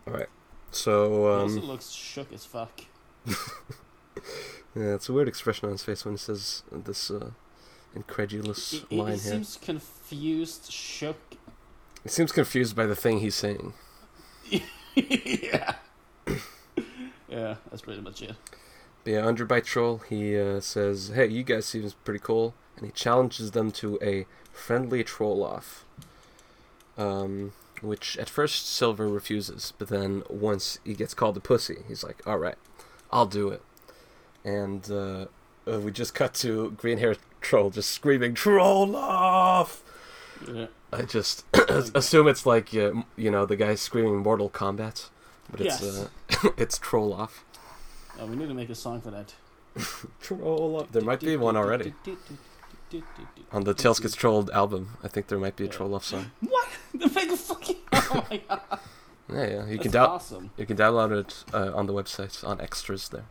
Speaker 2: All right. So
Speaker 3: he also
Speaker 2: um,
Speaker 3: looks shook as fuck. [LAUGHS]
Speaker 2: yeah, it's a weird expression on his face when he says this uh, incredulous
Speaker 3: He, he,
Speaker 2: line
Speaker 3: he
Speaker 2: here.
Speaker 3: seems confused, shook.
Speaker 2: He seems confused by the thing he's saying. [LAUGHS]
Speaker 3: yeah. [COUGHS] yeah, that's pretty much it.
Speaker 2: But yeah, Underbite Troll, he uh, says, Hey, you guys seems pretty cool. And he challenges them to a friendly troll off. Um, which at first Silver refuses, but then once he gets called a pussy, he's like, Alright, I'll do it. And uh, uh, we just cut to Green Hair Troll just screaming, Troll off!
Speaker 3: Yeah.
Speaker 2: I just assume it's like, uh, you know, the guy screaming Mortal Kombat. But it's,
Speaker 3: Yes.
Speaker 2: uh, it's Troll off.
Speaker 3: Oh, we need to make a song for that.
Speaker 2: Troll off. There might be one already. On the Tails Gets Trolled album, I think there might be a
Speaker 3: Yeah.
Speaker 2: troll off song. [LAUGHS]
Speaker 3: What? [LAUGHS] The mega fucking. [LAUGHS] Oh my god.
Speaker 2: Yeah, yeah. You
Speaker 3: That's
Speaker 2: can download
Speaker 3: awesome.
Speaker 2: you can download it uh, on the website on extras there.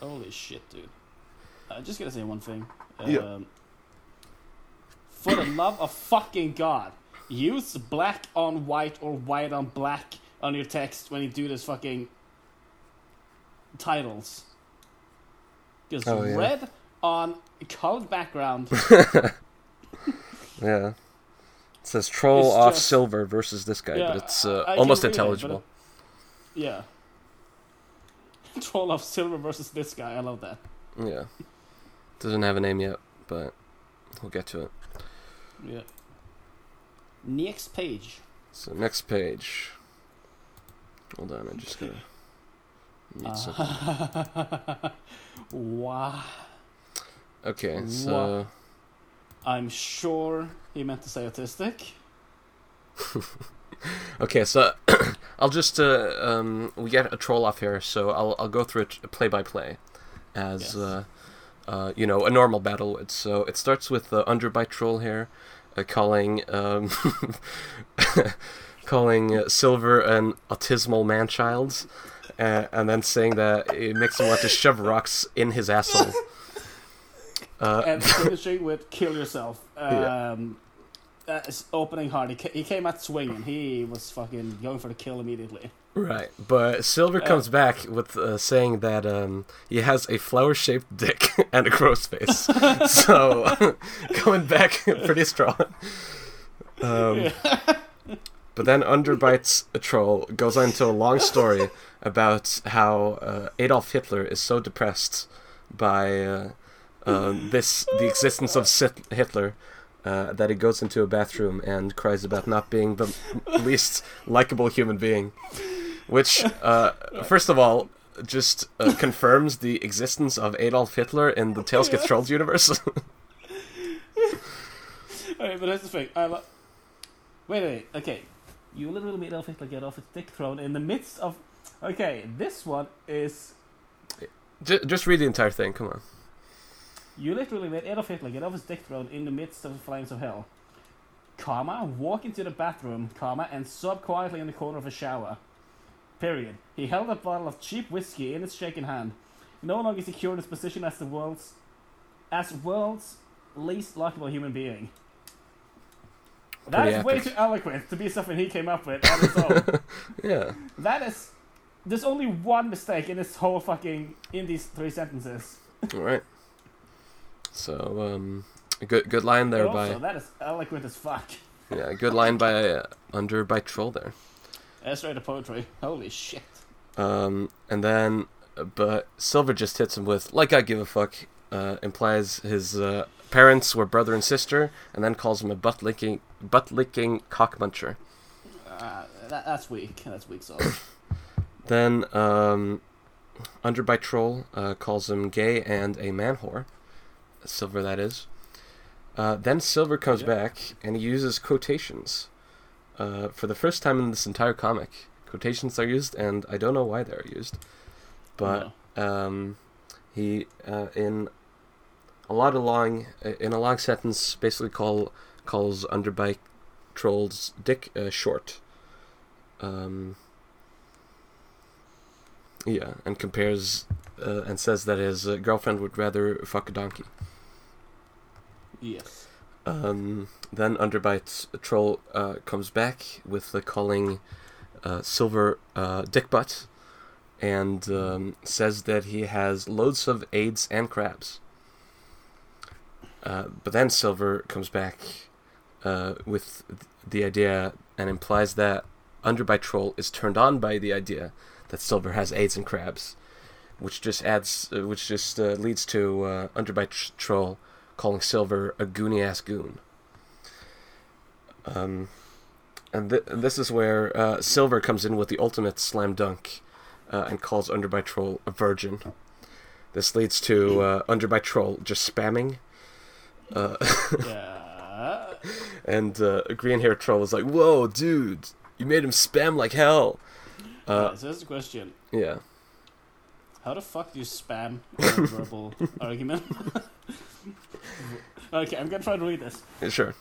Speaker 3: Holy shit, dude. I just gotta say one thing.
Speaker 2: Yeah.
Speaker 3: Um, for the love of fucking God, use black on white or white on black on your text when you do this fucking titles. Because
Speaker 2: Oh, yeah.
Speaker 3: red on colored background, [LAUGHS]
Speaker 2: Yeah. It says troll
Speaker 3: It's
Speaker 2: off
Speaker 3: just-
Speaker 2: silver versus this guy,
Speaker 3: Yeah,
Speaker 2: but it's uh, almost
Speaker 3: read it,
Speaker 2: intelligible.
Speaker 3: yeah. [LAUGHS] Troll of silver versus this guy. I love that.
Speaker 2: Yeah. Doesn't have a name yet, but we'll get to it.
Speaker 3: Yeah. Next page.
Speaker 2: So next page. Hold on, I'm just gonna. Need [LAUGHS] something.
Speaker 3: Uh, wow.
Speaker 2: Okay, so
Speaker 3: I'm sure he meant to say autistic. [LAUGHS]
Speaker 2: okay, so [CLEARS THROAT] I'll just uh, um, we get a troll off here, so I'll I'll go through it play by play, as
Speaker 3: Yes.
Speaker 2: uh, uh, you know a normal battle would. So it starts with the underbite troll here, uh, calling um, [LAUGHS] calling uh, Silver an autismal man-child, uh, and then saying that it makes him want to shove rocks in his asshole. [LAUGHS] Uh,
Speaker 3: And [LAUGHS] finishing with kill yourself.
Speaker 2: Yeah.
Speaker 3: Um, uh, opening hard. He, he came out swinging. He was fucking going for the kill immediately.
Speaker 2: Right, but Silver
Speaker 3: Uh,
Speaker 2: comes back with uh, saying that um, he has a flower-shaped dick [LAUGHS] and a crow's face. [LAUGHS] so, coming back pretty strong. Um, but then Underbite's a troll goes on to a long story about how uh, Adolf Hitler is so depressed by uh, this the existence of Sit- Hitler uh, that he goes into a bathroom and cries about not being the least likable human being, which uh, first of all just uh, confirms the existence of Adolf Hitler in the Tails Get Trolled universe. [LAUGHS]
Speaker 3: Okay, but here's the thing. I li- wait, wait, okay. You literally made Adolf Hitler get off his dick throne in the midst of. Okay, this one is.
Speaker 2: J- just read the entire thing. Come on.
Speaker 3: You literally made Adolf Hitler get off his dick throne in the midst of the flames of hell. Comma, walk into the bathroom, comma, and sob quietly in the corner of a shower. Period. He held a bottle of cheap whiskey in his shaking hand. No longer secure in his position as the world's as world's least likable human being. That
Speaker 2: Pretty
Speaker 3: is way too eloquent to be something he came up with on his own. [LAUGHS]
Speaker 2: Yeah.
Speaker 3: that is there's only one mistake in this whole fucking in these three sentences.
Speaker 2: All right. So um, good good line there
Speaker 3: also,
Speaker 2: by
Speaker 3: that is eloquent as fuck.
Speaker 2: yeah, good line by uh, by troll there.
Speaker 3: That's right, the poetry. Holy shit.
Speaker 2: Um, and then, but Silver just hits him with "like I give a fuck," uh, implies his uh, parents were brother and sister, and then calls him a butt licking butt licking cock muncher.
Speaker 3: Uh, that, that's weak. That's weak sauce. [COUGHS]
Speaker 2: Then, um, Underbite troll uh, calls him gay and a man whore. Silver, that is. Uh, then Silver comes
Speaker 3: Yeah.
Speaker 2: back and he uses quotations. Uh, for the first time in this entire comic, quotations are used, and I don't know why they're used. But
Speaker 3: No.
Speaker 2: um, he uh, in a lot of long in a long sentence basically call calls underbite trolls dick uh, short um, yeah and compares uh, and says that his uh, girlfriend would rather fuck a donkey
Speaker 3: yes.
Speaker 2: um, then underbite troll uh, comes back with the calling uh, silver uh, dick butt and um, says that he has loads of AIDS and crabs. Uh, but then Silver comes back uh, with the idea and implies that Underbite Troll is turned on by the idea that Silver has AIDS and crabs, which just adds, uh, which just leads to Underbite tr- Troll calling Silver a goony ass goon. Um, and th- this is where uh, Silver comes in with the ultimate slam dunk uh, and calls Underbite Troll a virgin. This leads to uh, Underbite Troll just spamming. Uh, [LAUGHS]
Speaker 3: yeah.
Speaker 2: and uh, Green Hair Troll is like, "Whoa, dude, you made him spam like hell." Uh,
Speaker 3: so here's the question.
Speaker 2: yeah,
Speaker 3: How the fuck do you spam a [LAUGHS] verbal argument? [LAUGHS] [LAUGHS] okay, I'm gonna try to read this.
Speaker 2: yeah, sure.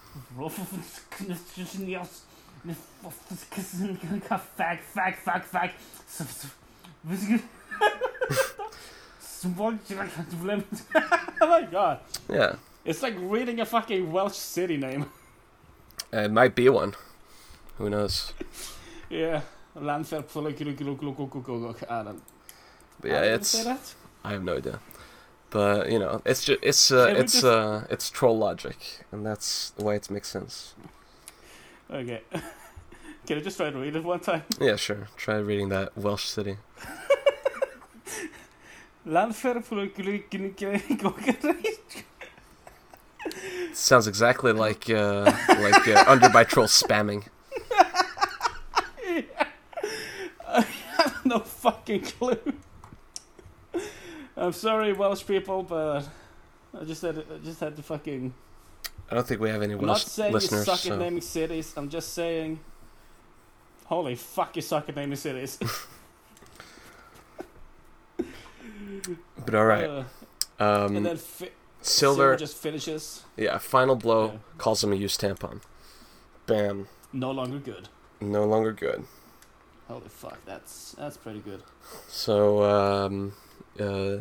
Speaker 3: Fag, fag, fag, fag. [LAUGHS] [LAUGHS] oh my god.
Speaker 2: Yeah,
Speaker 3: It's like reading a fucking Welsh city name.
Speaker 2: it might be one. Who knows?
Speaker 3: yeah. Landfair
Speaker 2: But yeah,
Speaker 3: I didn't
Speaker 2: it's
Speaker 3: say that.
Speaker 2: I have no idea. But you know, it's just it's uh, it's
Speaker 3: just-
Speaker 2: uh, it's troll logic, and that's the way it makes sense.
Speaker 3: Okay. [LAUGHS] Can I just try to read it one time?
Speaker 2: Yeah, sure. Try reading that Welsh city. Sounds exactly like uh, like uh, by Troll spamming. [LAUGHS] Yeah. [LAUGHS]
Speaker 3: I have no fucking clue. I'm sorry, Welsh people, but I just had I just had to fucking.
Speaker 2: I don't think we have any
Speaker 3: I'm not saying
Speaker 2: listeners.
Speaker 3: you suck
Speaker 2: so-
Speaker 3: at naming cities. I'm just saying. Holy fuck, you suck at naming cities. [LAUGHS]
Speaker 2: But all right,
Speaker 3: Uh,
Speaker 2: um,
Speaker 3: and then fi-
Speaker 2: Silver,
Speaker 3: just finishes.
Speaker 2: yeah, final blow
Speaker 3: Yeah.
Speaker 2: calls him a used tampon. Bam,
Speaker 3: No longer good.
Speaker 2: no longer good.
Speaker 3: Holy fuck, that's that's pretty good.
Speaker 2: So, um, uh,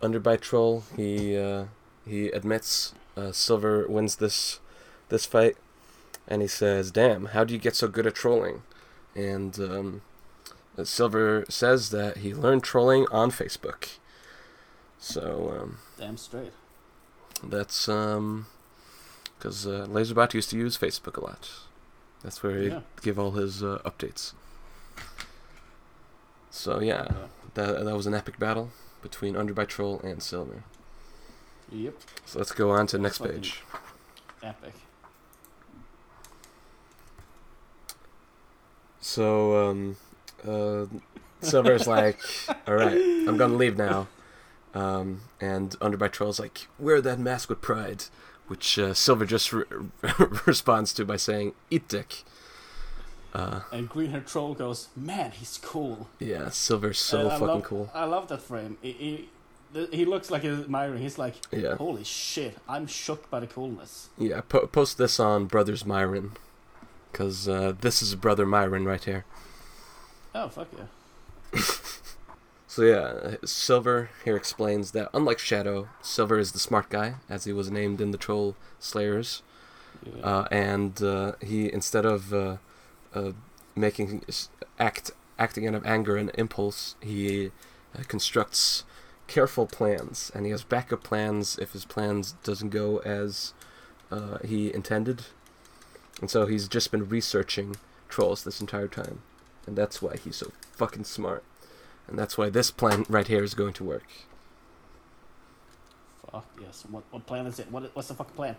Speaker 2: Underbite Troll, he uh, he admits uh, Silver wins this this fight, and he says, "Damn, how do you get so good at trolling?" And um, Silver says that he learned trolling on Facebook. So um,
Speaker 3: Damn straight.
Speaker 2: that's um, because uh, Laserbot used to use Facebook a lot. That's where he
Speaker 3: Yeah.
Speaker 2: give all his uh, updates. So yeah,
Speaker 3: Yeah.
Speaker 2: That that was an epic battle between Underbite Troll and Silver.
Speaker 3: Yep.
Speaker 2: So let's go on to the next
Speaker 3: Fucking-
Speaker 2: page.
Speaker 3: Epic.
Speaker 2: So um, uh, Silver's like, [LAUGHS] "All right, I'm gonna leave now," um, and Underbite Troll's like, "Wear that mask with pride," which uh, Silver just re- [LAUGHS] responds to by saying, "Eat dick." Uh,
Speaker 3: And Green Hair Troll goes, man, he's cool.
Speaker 2: yeah, Silver's so
Speaker 3: Uh,
Speaker 2: fucking
Speaker 3: love,
Speaker 2: cool.
Speaker 3: I love that frame. He, he, he looks like he's admiring. He's like,
Speaker 2: Yeah,
Speaker 3: holy shit, I'm shook by the coolness.
Speaker 2: yeah. Po- post this on Brothers Myron, cause uh, this is Brother Myron right here.
Speaker 3: Oh, fuck yeah. [LAUGHS]
Speaker 2: So yeah, Silver here explains that unlike Shadow, Silver is the smart guy, as he was named in the Troll Slayers,
Speaker 3: Yeah.
Speaker 2: uh, and uh, he instead of uh, making act acting out of anger and impulse, he uh, constructs careful plans, and he has backup plans if his plans doesn't go as uh, he intended, and so he's just been researching trolls this entire time, and that's why he's so fucking smart. And that's why this plan right here is going to work.
Speaker 3: Fuck yes. What what plan is it? What what's the fucking plan?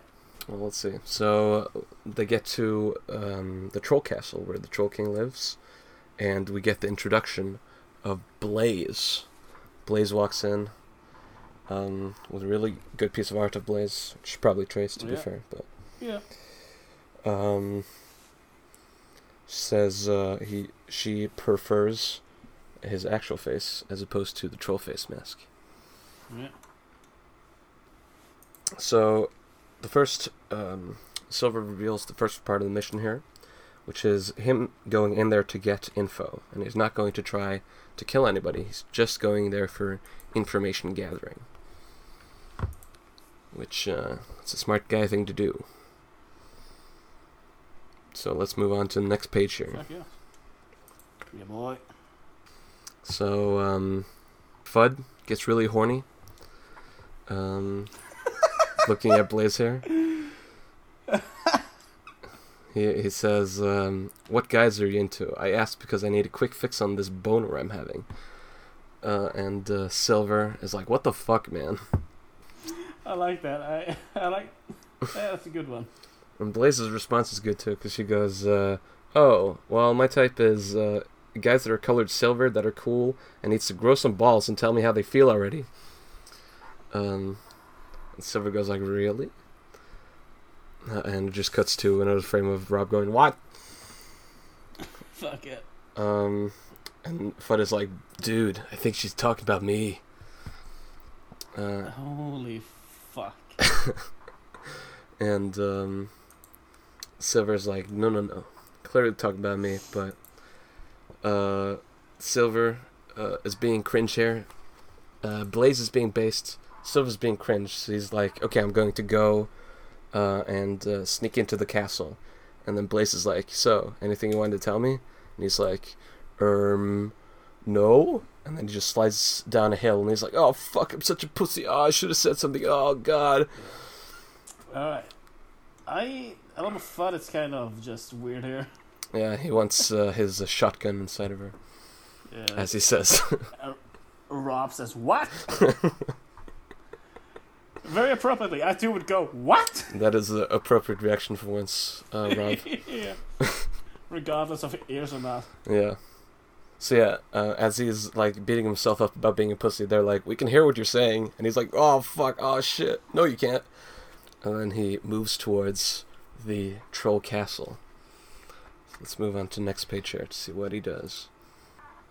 Speaker 2: Well, let's see. So they get to um, the troll castle where the troll king lives, and we get the introduction of Blaze. Blaze walks in um, with a really good piece of art of Blaze, which is probably Trace to be fair, but
Speaker 3: Yeah.
Speaker 2: um, says uh, he she prefers his actual face as opposed to the troll face mask.
Speaker 3: Yeah.
Speaker 2: So, the first um, Silver reveals the first part of the mission here, which is him going in there to get info, and he's not going to try to kill anybody. He's just going there for information gathering, which uh, it's a smart guy thing to do. So let's move on to the next page here.
Speaker 3: Fuck yeah. Yeah, boy.
Speaker 2: So, um, Fudd gets really horny. Um, looking at Blaze here. He, he says, um, What guys are you into? I asked because I need a quick fix on this boner I'm having. Uh, and uh, Silver is like, What the fuck, man?
Speaker 3: I like that. I I like. Yeah, that's a good one.
Speaker 2: And Blaze's response is good too, because she goes, uh, "Oh, well, my type is uh, guys that are colored silver, that are cool, and needs to grow some balls and tell me how they feel already." Um, and Silver goes like, "Really?" Uh, and it just cuts to another frame of Rob going, "What?" [LAUGHS]
Speaker 3: Fuck it.
Speaker 2: Um, and Fudd is like, "Dude, I think she's talking about me." Uh,
Speaker 3: Holy fuck. [LAUGHS]
Speaker 2: And um, Silver's like, no, no, no. Clearly talking about me, but uh, Silver uh, is being cringe here. Uh, Blaze is being based. Silver's being cringe. So he's like, okay, I'm going to go uh, and uh, sneak into the castle. And then Blaze is like, so, anything you wanted to tell me? And he's like, um, no. And then he just slides down a hill and he's like, oh, fuck, I'm such a pussy. Oh, I should have said something. Oh, God.
Speaker 3: Alright. I a little fun. It's kind of just weird here.
Speaker 2: Yeah, he wants uh, his uh, shotgun inside of her,
Speaker 3: Yeah.
Speaker 2: as he says. [LAUGHS]
Speaker 3: Rob says, "What?" [LAUGHS] Very appropriately, I too would go, "What?"
Speaker 2: that is the appropriate reaction for once, uh, [LAUGHS] Rob.
Speaker 3: yeah. [LAUGHS] Regardless of ears or not.
Speaker 2: Yeah. So yeah, uh, as he's like beating himself up about being a pussy, they're like, "We can hear what you're saying," and he's like, "Oh fuck, oh shit, no you can't." And then he moves towards the troll castle. Let's move on to next page here to see what he does.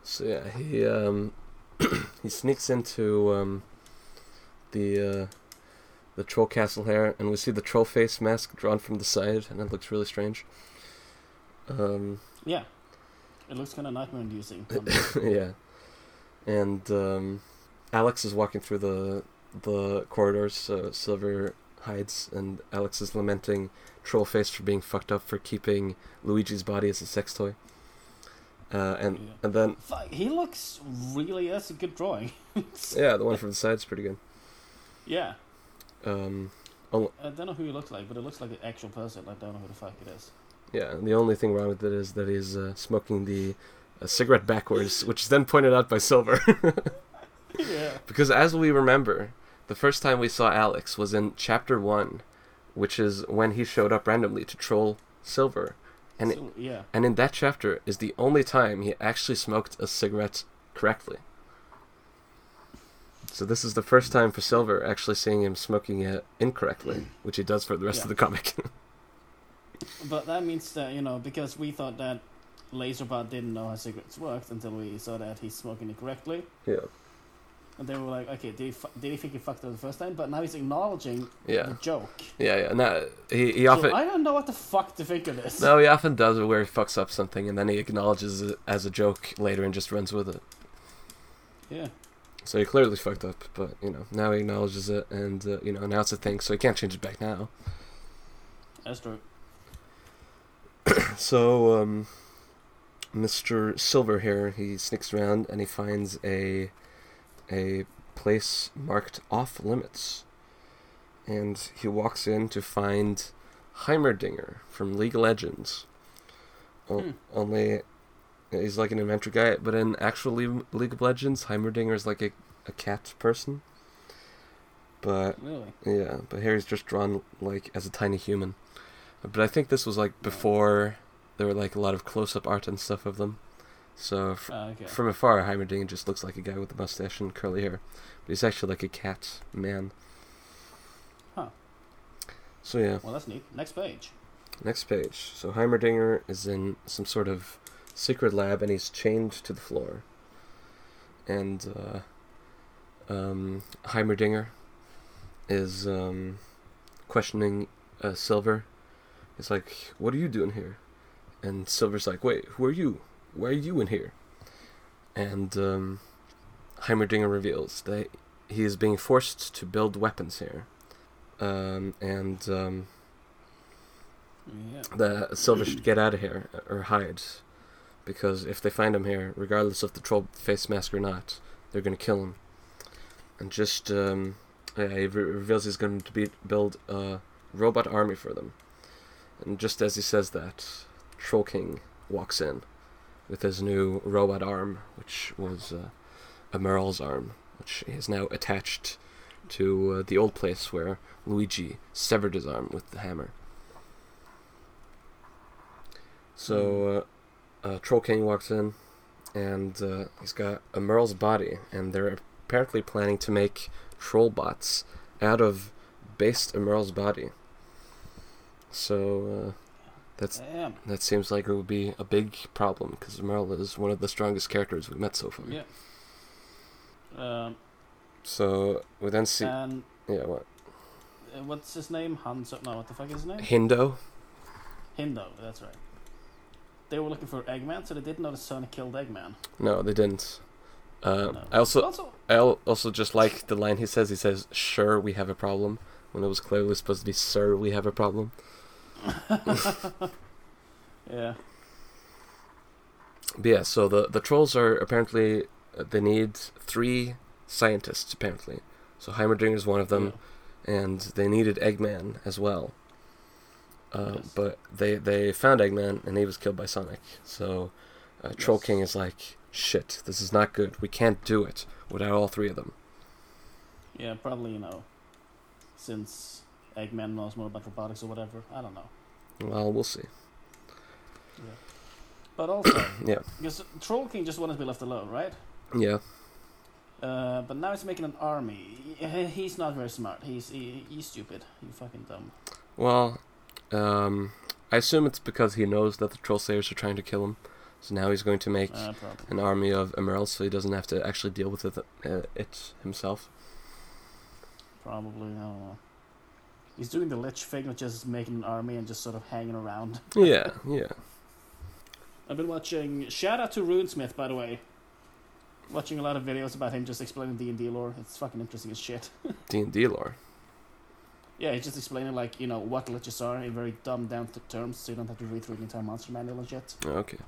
Speaker 2: So yeah, he um [CLEARS THROAT] he sneaks into um the uh the troll castle hair, and we see the troll face mask drawn from the side, and it looks really strange. Um.
Speaker 3: Yeah. It looks kind of nightmare inducing. [LAUGHS]
Speaker 2: yeah. And um, Alex is walking through the the corridors. So Silver hides, and Alex is lamenting troll face for being fucked up for keeping Luigi's body as a sex toy. Uh, and
Speaker 3: Yeah.
Speaker 2: and then
Speaker 3: he looks really. That's a good drawing. [LAUGHS]
Speaker 2: yeah, the one from the side is pretty good.
Speaker 3: yeah.
Speaker 2: Um,
Speaker 3: I don't know who he looks like, but it looks like an actual person. I don't know who the fuck it is.
Speaker 2: Yeah, and the only thing wrong with it is that he's uh, smoking the uh, cigarette backwards, [LAUGHS] which is then pointed out by Silver. [LAUGHS]
Speaker 3: yeah.
Speaker 2: because as we remember, the first time we saw Alex was in chapter one, which is when he showed up randomly to troll Silver, and
Speaker 3: So, yeah.
Speaker 2: and in that chapter is the only time he actually smoked a cigarette correctly. So this is the first time for Silver actually seeing him smoking it incorrectly, mm. which he does for the rest
Speaker 3: Yeah.
Speaker 2: of the comic. [LAUGHS]
Speaker 3: But that means that you know because we thought that Laserbot didn't know how cigarettes worked until we saw that he's smoking it correctly,
Speaker 2: yeah.
Speaker 3: and they were like, okay, did he fu- did he think he fucked up the first time? But now he's acknowledging
Speaker 2: Yeah.
Speaker 3: the joke.
Speaker 2: Yeah, yeah. No, he, he
Speaker 3: So
Speaker 2: often
Speaker 3: I don't know what the fuck to think of this.
Speaker 2: no, he often does it where he fucks up something and then he acknowledges it as a joke later and just runs with it.
Speaker 3: Yeah.
Speaker 2: So he clearly fucked up, but you know now he acknowledges it and uh, you know now it's a thing, so he can't change it back now.
Speaker 3: That's true. [COUGHS]
Speaker 2: So um, Mr. Silver here, he sneaks around and he finds a a place marked off limits, and he walks in to find Heimerdinger from League of Legends. O-
Speaker 3: Hmm.
Speaker 2: Only he's like an inventor guy, but in actual League of Legends, Heimerdinger is like a, a cat person. But
Speaker 3: Really.
Speaker 2: yeah, but here he's just drawn like as a tiny human. But I think this was like before there were like a lot of close-up art and stuff of them. So f-
Speaker 3: Ah, okay.
Speaker 2: from afar, Heimerdinger just looks like a guy with a mustache and curly hair, but he's actually like a cat man.
Speaker 3: Huh.
Speaker 2: So yeah,
Speaker 3: Well, that's neat. Next page.
Speaker 2: next page. So Heimerdinger is in some sort of secret lab and he's chained to the floor. And uh, um, Heimerdinger is um, questioning uh, Silver. He's like, "What are you doing here?" And Silver's like, "Wait, who are you? Why are you in here?" And um, Heimerdinger reveals that he is being forced to build weapons here. Um, and um,
Speaker 3: Yeah.
Speaker 2: that Silver should get out of here or hide, because if they find him here, regardless of the troll face mask or not, they're gonna kill him. And just um, yeah, he re- reveals he's going to be build a robot army for them. And just as he says that, Troll King walks in with his new robot arm, which was uh, a Merle's arm, which is now attached to uh, the old place where Luigi severed his arm with the hammer. So, uh, uh, Troll King walks in, and uh, he's got a Merle's body, and they're apparently planning to make troll bots out of based Merle's body. So, uh, that's
Speaker 3: Damn.
Speaker 2: that seems like it would be a big problem because Merle is one of the strongest characters we've met so far.
Speaker 3: Yeah. Um,
Speaker 2: So we then see,
Speaker 3: and
Speaker 2: yeah, what
Speaker 3: uh, what's his name? Hanzo. No, what the fuck is his name?
Speaker 2: Hindo?
Speaker 3: Hindo. That's right. They were looking for Eggman, so they didn't know the son killed Eggman.
Speaker 2: No, they didn't. Uh,
Speaker 3: No.
Speaker 2: I also
Speaker 3: Also,
Speaker 2: I also just like the line he says. He says, "Sure, we have a problem," when it was clearly supposed to be, "Sir, we have a problem." [LAUGHS]
Speaker 3: yeah.
Speaker 2: But yeah, so the the trolls are apparently uh, they need three scientists apparently. So Heimerdinger is one of them, and they needed Eggman as well. Uh,
Speaker 3: Yes.
Speaker 2: But they they found Eggman and he was killed by Sonic. So uh, Troll
Speaker 3: Yes.
Speaker 2: King is like, "Shit, this is not good. We can't do it without all three of them."
Speaker 3: Yeah, probably, you know, since Eggman knows more about robotics or whatever. I don't know.
Speaker 2: Well, we'll see.
Speaker 3: But also, [COUGHS]
Speaker 2: Yeah,
Speaker 3: because Troll King just wanted to be left alone, right?
Speaker 2: yeah.
Speaker 3: Uh, but now he's making an army. He's not very smart. He's he, he's stupid. He's fucking dumb.
Speaker 2: Well, um, I assume it's because he knows that the Troll Slayers are trying to kill him. So now he's going to make
Speaker 3: Uh,
Speaker 2: an army of emeralds, so he doesn't have to actually deal with it, uh, it himself.
Speaker 3: Probably, I don't know. He's doing the Lich thing of just making an army and just sort of hanging around. [LAUGHS]
Speaker 2: Yeah, yeah.
Speaker 3: I've been watching. Shout out to Runesmith, by the way. Watching a lot of videos about him just explaining D and D lore. It's fucking interesting as shit. [LAUGHS]
Speaker 2: D and D lore.
Speaker 3: Yeah, he's just explaining like you know what liches are in very dumbed down terms, so you don't have to read through the entire monster manual and shit.
Speaker 2: Oh, Okay.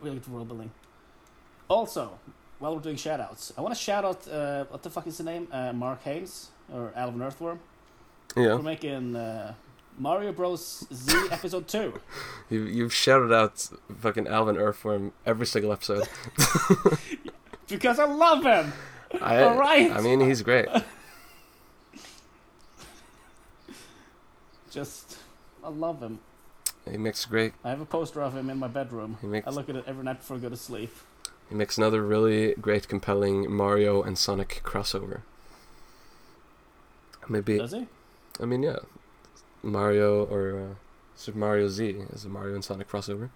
Speaker 3: Really good world building. Also, while we're doing shoutouts, I want to shout out uh, what the fuck is the name? Uh, Mark Haynes or Alvin Earthworm
Speaker 2: Yeah.
Speaker 3: for making uh, Mario Bros. Z [LAUGHS] Episode 2.
Speaker 2: You you've shouted out fucking Alvin Earthworm every single episode. [LAUGHS]
Speaker 3: Because I love him! [LAUGHS]
Speaker 2: I
Speaker 3: All right.
Speaker 2: I mean he's great.
Speaker 3: Just, I love him.
Speaker 2: He makes great.
Speaker 3: I have a poster of him in my bedroom.
Speaker 2: He makes
Speaker 3: I look at it every night before I go to sleep.
Speaker 2: he makes another really great, compelling Mario and Sonic crossover. Maybe
Speaker 3: Does he?
Speaker 2: I mean yeah, Mario or uh, Super Mario Z is a Mario and Sonic crossover.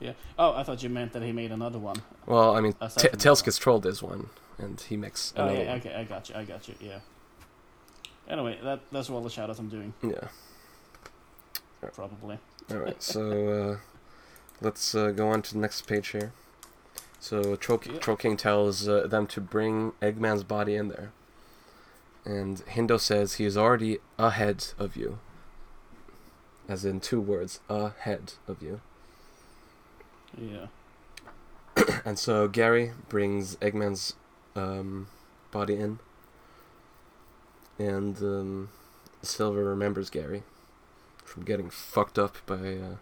Speaker 3: Yeah. Oh, I thought you meant that he made another one.
Speaker 2: Well, I mean, T- Tails Gets Trolled is one, and he makes
Speaker 3: Oh
Speaker 2: another
Speaker 3: yeah,
Speaker 2: one.
Speaker 3: okay, I got you, I got you, yeah. Anyway, that that's all the shoutouts I'm doing,
Speaker 2: Yeah.
Speaker 3: probably.
Speaker 2: All right, so uh, let's uh, go on to the next page here. So Troll,
Speaker 3: Yeah.
Speaker 2: Troll King tells uh, them to bring Eggman's body in there, and Hindo says he is already ahead of you. As in two words, ahead of you.
Speaker 3: Yeah. [COUGHS]
Speaker 2: And so Gary brings Eggman's um, body in, and um, Silver remembers Gary from getting fucked up by uh,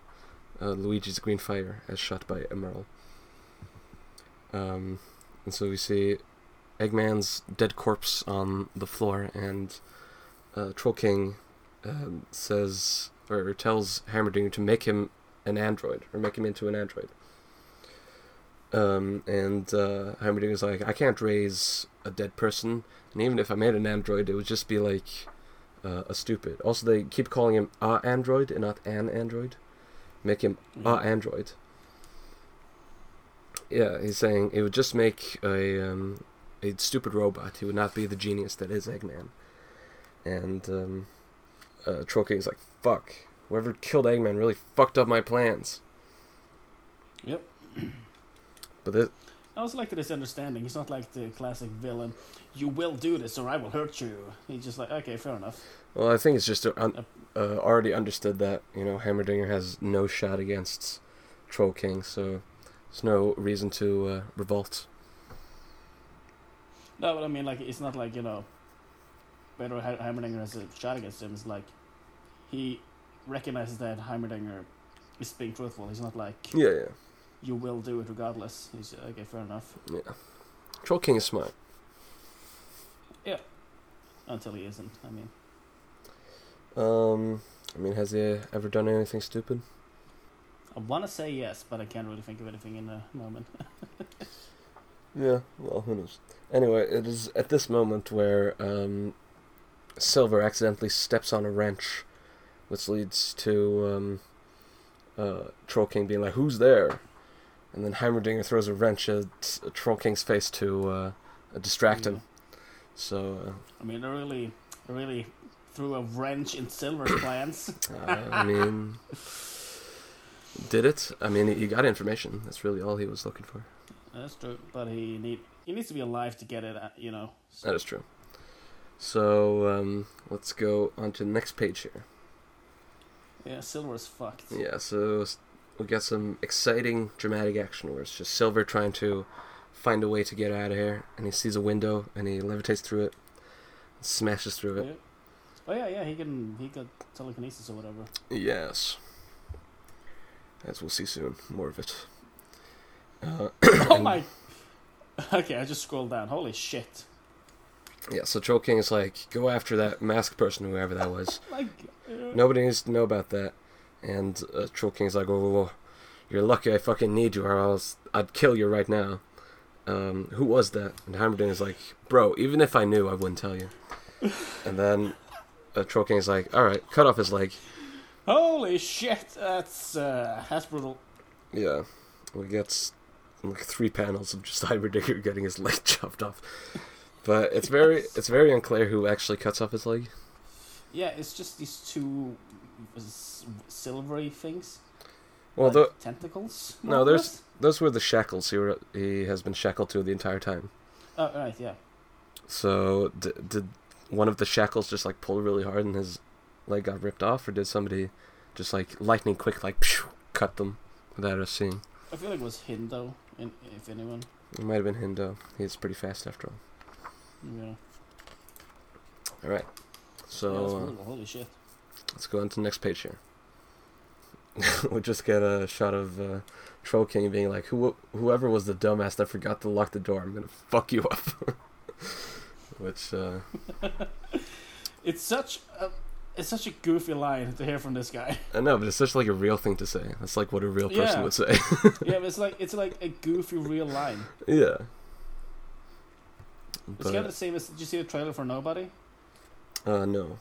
Speaker 2: uh, Luigi's green fire as shot by Emerald. Um, and so we see Eggman's dead corpse on the floor, and uh, Troll King um, says or tells Heimerdinger to make him an android or make him into an android. Um, and uh, Heimerdinger's like, I can't raise a dead person, and even if I made an android, it would just be like uh, a stupid. Also, they keep calling him a android and not an android. Make him a
Speaker 3: Mhm.
Speaker 2: android. Yeah, he's saying it would just make a um, a stupid robot. He would not be the genius that is Eggman. And um, uh, Troll King's like, fuck. Whoever killed Eggman really fucked up my plans.
Speaker 3: Yep.
Speaker 2: But this,
Speaker 3: I also like this understanding. He's not like the classic villain. You will do this, or I will hurt you. He's just like, okay, fair enough.
Speaker 2: Well, I think it's just uh, un- uh, already understood that you know Heimerdinger has no shot against Troll King, so there's no reason to uh, revolt.
Speaker 3: No, but I mean, like, it's not like you know, Pedro Ha- Heimerdinger has a shot against him. It's like he recognizes that Heimerdinger is being truthful. He's not like
Speaker 2: Yeah, yeah,
Speaker 3: you will do it regardless. He's okay, fair enough.
Speaker 2: yeah. Troll King is smart.
Speaker 3: Yeah, until he isn't. I mean,
Speaker 2: Um, I mean, has he ever done anything stupid?
Speaker 3: I want to say yes, but I can't really think of anything in the moment. [LAUGHS]
Speaker 2: Yeah, well, who knows? Anyway, it is at this moment where um, Silver accidentally steps on a wrench, which leads to um, uh, Troll King being like, "Who's there?" And then Heimerdinger throws a wrench at Troll King's face to uh, distract him. So, uh,
Speaker 3: I mean, really, really threw a wrench in Silver's [COUGHS] plans.
Speaker 2: uh, I mean, did it? I mean, he got information. That's really all he was looking for.
Speaker 3: That's true, but he need he needs to be alive to get it. uh, You know. So,
Speaker 2: That is true. So um, let's go on to the next page here.
Speaker 3: yeah, Silver's fucked.
Speaker 2: Yeah, so we got some exciting dramatic action where it's just Silver trying to find a way to get out of here, and he sees a window and he levitates through it, smashes through it.
Speaker 3: Yeah. Oh yeah, yeah. He can he got telekinesis or whatever.
Speaker 2: Yes. As we'll see soon, more of it. Uh, [COUGHS] [COUGHS]
Speaker 3: oh my. Okay, I just scrolled down. Holy shit!
Speaker 2: yeah, so Troll King is like, go after that masked person, whoever that was. [LAUGHS]
Speaker 3: Like. Uh,
Speaker 2: Nobody needs to know about that. And uh, Troll King's like, whoa. You're lucky I fucking need you, or else I'd kill you right now. Um, who was that? And Heimerdinger's like, bro, even if I knew, I wouldn't tell you. [LAUGHS] and then uh, Troll King's like, alright, cut off his leg.
Speaker 3: Holy shit! That's uh, that's brutal.
Speaker 2: Yeah. We get like three panels of just [LAUGHS] Heimerdinger getting his leg [LAUGHS] chopped off. But it's very it's very unclear who actually cuts off his leg.
Speaker 3: Yeah, it's just these two silvery things.
Speaker 2: Well,
Speaker 3: like
Speaker 2: tho-
Speaker 3: tentacles.
Speaker 2: no, there's- those were the shackles he, were, he has been shackled to the entire time.
Speaker 3: Oh right, yeah.
Speaker 2: So d- did one of the shackles just like pull really hard and his leg got ripped off, or did somebody just like lightning quick like phew, cut them without us seeing?
Speaker 3: I feel like it was Hindo, in, if anyone.
Speaker 2: It might have been Hindo. He's pretty fast after all.
Speaker 3: Yeah.
Speaker 2: All right.
Speaker 3: yeah, that's
Speaker 2: uh,
Speaker 3: So. Holy shit.
Speaker 2: let's go on to the next page here. [LAUGHS] we just get a shot of uh, Troll King being like, Who, "Whoever was the dumbass that forgot to lock the door, I'm gonna fuck you up." [LAUGHS] Which uh, [LAUGHS]
Speaker 3: It's such a it's such a goofy line to hear from this guy.
Speaker 2: I know, but it's such like a real thing to say. That's like what a real person
Speaker 3: Yeah.
Speaker 2: would say.
Speaker 3: yeah, but it's like it's like a goofy real line.
Speaker 2: yeah.
Speaker 3: It's kind of the same as did you see the trailer for Nobody?
Speaker 2: uh, no.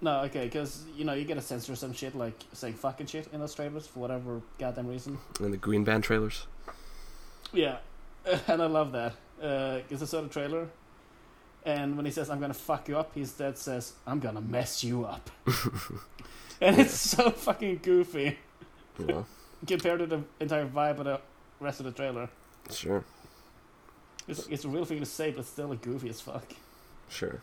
Speaker 3: No, okay, because you know you get to censor some shit like saying fucking shit in those trailers for whatever goddamn reason.
Speaker 2: In the Green Band trailers.
Speaker 3: Yeah, [LAUGHS] and I love that uh, because I saw the trailer, and when he says "I'm gonna fuck you up," he instead says "I'm gonna mess you up," [LAUGHS] and it's so fucking goofy
Speaker 2: Well, [LAUGHS]
Speaker 3: compared to the entire vibe of the rest of the trailer.
Speaker 2: sure,
Speaker 3: It's, it's a real thing to say, but still a goofy as fuck.
Speaker 2: sure.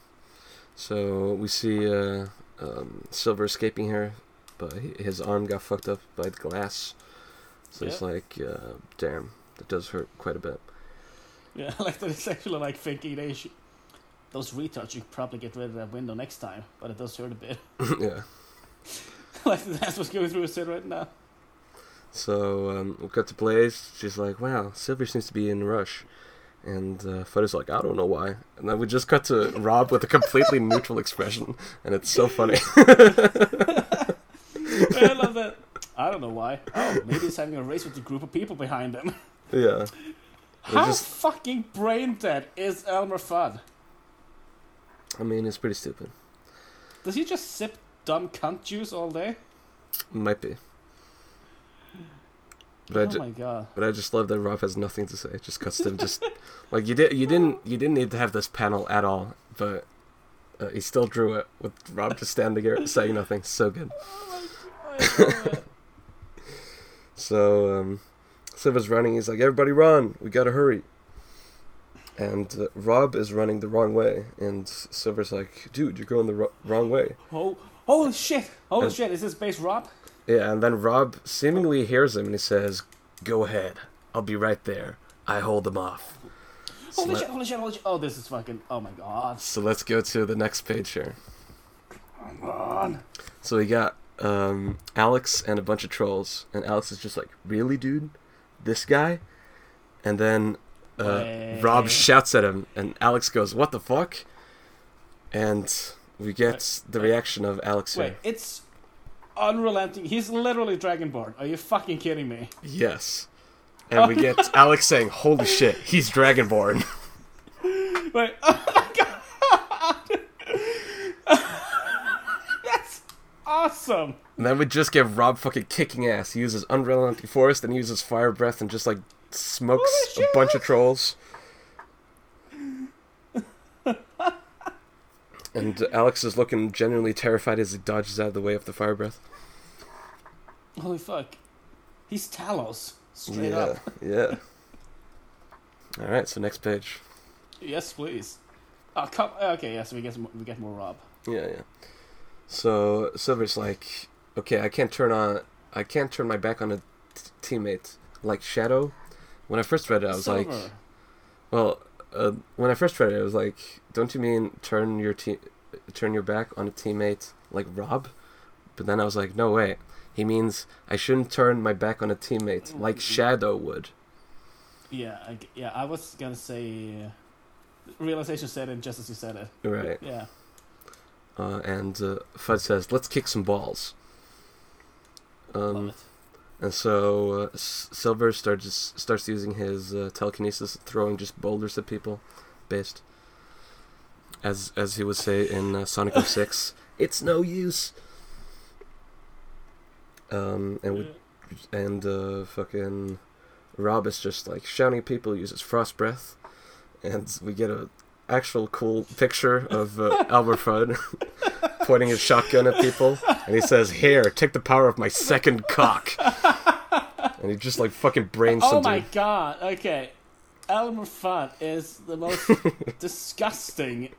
Speaker 2: So we see uh, um, Silver escaping here, but his arm got fucked up by the glass. So it's
Speaker 3: Yeah.
Speaker 2: like, uh, damn, that does hurt quite a bit.
Speaker 3: Yeah, [LAUGHS] like that it's actually like thinking they should. Those retards should probably get rid of that window next time, but it does hurt a bit. [LAUGHS] [LAUGHS]
Speaker 2: yeah.
Speaker 3: like that's what's going through his head right now.
Speaker 2: So um, we cut to Blaze. She's like, "Wow, Silver seems to be in a rush," and uh, is like, "I don't know why." And then we just cut to Rob with a completely [LAUGHS] neutral expression, and it's so funny. [LAUGHS] [LAUGHS]
Speaker 3: I love that. I don't know why. Oh, maybe he's having a race with a group of people behind him.
Speaker 2: yeah,
Speaker 3: How
Speaker 2: just-
Speaker 3: fucking brain dead is Elmer Fudd?
Speaker 2: I mean, it's pretty stupid.
Speaker 3: Does he just sip dumb cunt juice all day?
Speaker 2: Might be, but I
Speaker 3: oh
Speaker 2: ju-
Speaker 3: my god.
Speaker 2: but I just love that Rob has nothing to say. Just cuts them. just [LAUGHS] like you did. You didn't. You didn't need to have this panel at all, but. Uh, he still drew it with Rob just standing there saying nothing. So good. [LAUGHS]
Speaker 3: I. [LAUGHS]
Speaker 2: So um, Silver's running. He's like, "Everybody run! We gotta hurry!" And uh, Rob is running the wrong way, and Silver's like, "Dude, you're going the ro- wrong way."
Speaker 3: oh, holy shit! Holy
Speaker 2: And-
Speaker 3: shit! Is this base Rob?
Speaker 2: Yeah, and then Rob seemingly hears him, and he says, "Go ahead. I'll be right there. I hold them off." So,
Speaker 3: Holy
Speaker 2: let-
Speaker 3: shit! Holy shit! Holy shit! Oh, this is fucking. Oh my god.
Speaker 2: so let's go to the next page here.
Speaker 3: Come on.
Speaker 2: So we got um, Alex and a bunch of trolls, and Alex is just like, "Really, dude? This guy?" And then uh, Rob shouts at him, and Alex goes, "What the fuck?" And we get the reaction of Alex
Speaker 3: Wait,
Speaker 2: here.
Speaker 3: it's unrelenting. He's literally Dragonborn. Are you fucking kidding me?
Speaker 2: Yes. And we get [LAUGHS] Alex saying, "Holy shit, he's Dragonborn." [LAUGHS]
Speaker 3: Wait, oh my god! That's awesome!
Speaker 2: And then we just get Rob fucking kicking ass. He uses unrelenting force, then he uses fire breath, and just like smokes a bunch of trolls. And Alex is looking genuinely terrified as he dodges out of the way of the fire breath.
Speaker 3: Holy fuck. He's Talos. Straight
Speaker 2: yeah,
Speaker 3: up. [LAUGHS]
Speaker 2: yeah. All right, so next page.
Speaker 3: Yes, please. Oh, come. Uh, okay, yes, so we get some, we get more Rob.
Speaker 2: Yeah, yeah. So Silver's like, okay, I can't turn on, I can't turn my back on a t- teammate like Shadow. When I first read it, I was like, well, uh, when I first read it, I was like, don't you mean turn your te- turn your back on a teammate like Rob? But then I was like, no way. He means I shouldn't turn my back on a teammate like Shadow would.
Speaker 3: Yeah, I, yeah. I was gonna say. Realization said it just as you said it.
Speaker 2: Right.
Speaker 3: Yeah.
Speaker 2: Uh, and uh, Fudd says, let's kick some balls.
Speaker 3: Love
Speaker 2: Um,
Speaker 3: it.
Speaker 2: And so uh, Silver starts starts using his uh, telekinesis, throwing just boulders at people, based. As as he would say in uh, Sonic [LAUGHS] 06, it's no use. Um, and we, and uh, fucking Rob is just like shouting at people, uses frost breath, and we get a actual cool picture of uh, [LAUGHS] Albert Fudd [LAUGHS] pointing his shotgun at people, and he says, "Here, take the power of my second cock." and he just like fucking brains
Speaker 3: Oh my
Speaker 2: dude.
Speaker 3: god. Okay. Elmer Fudd is the most [LAUGHS] disgusting.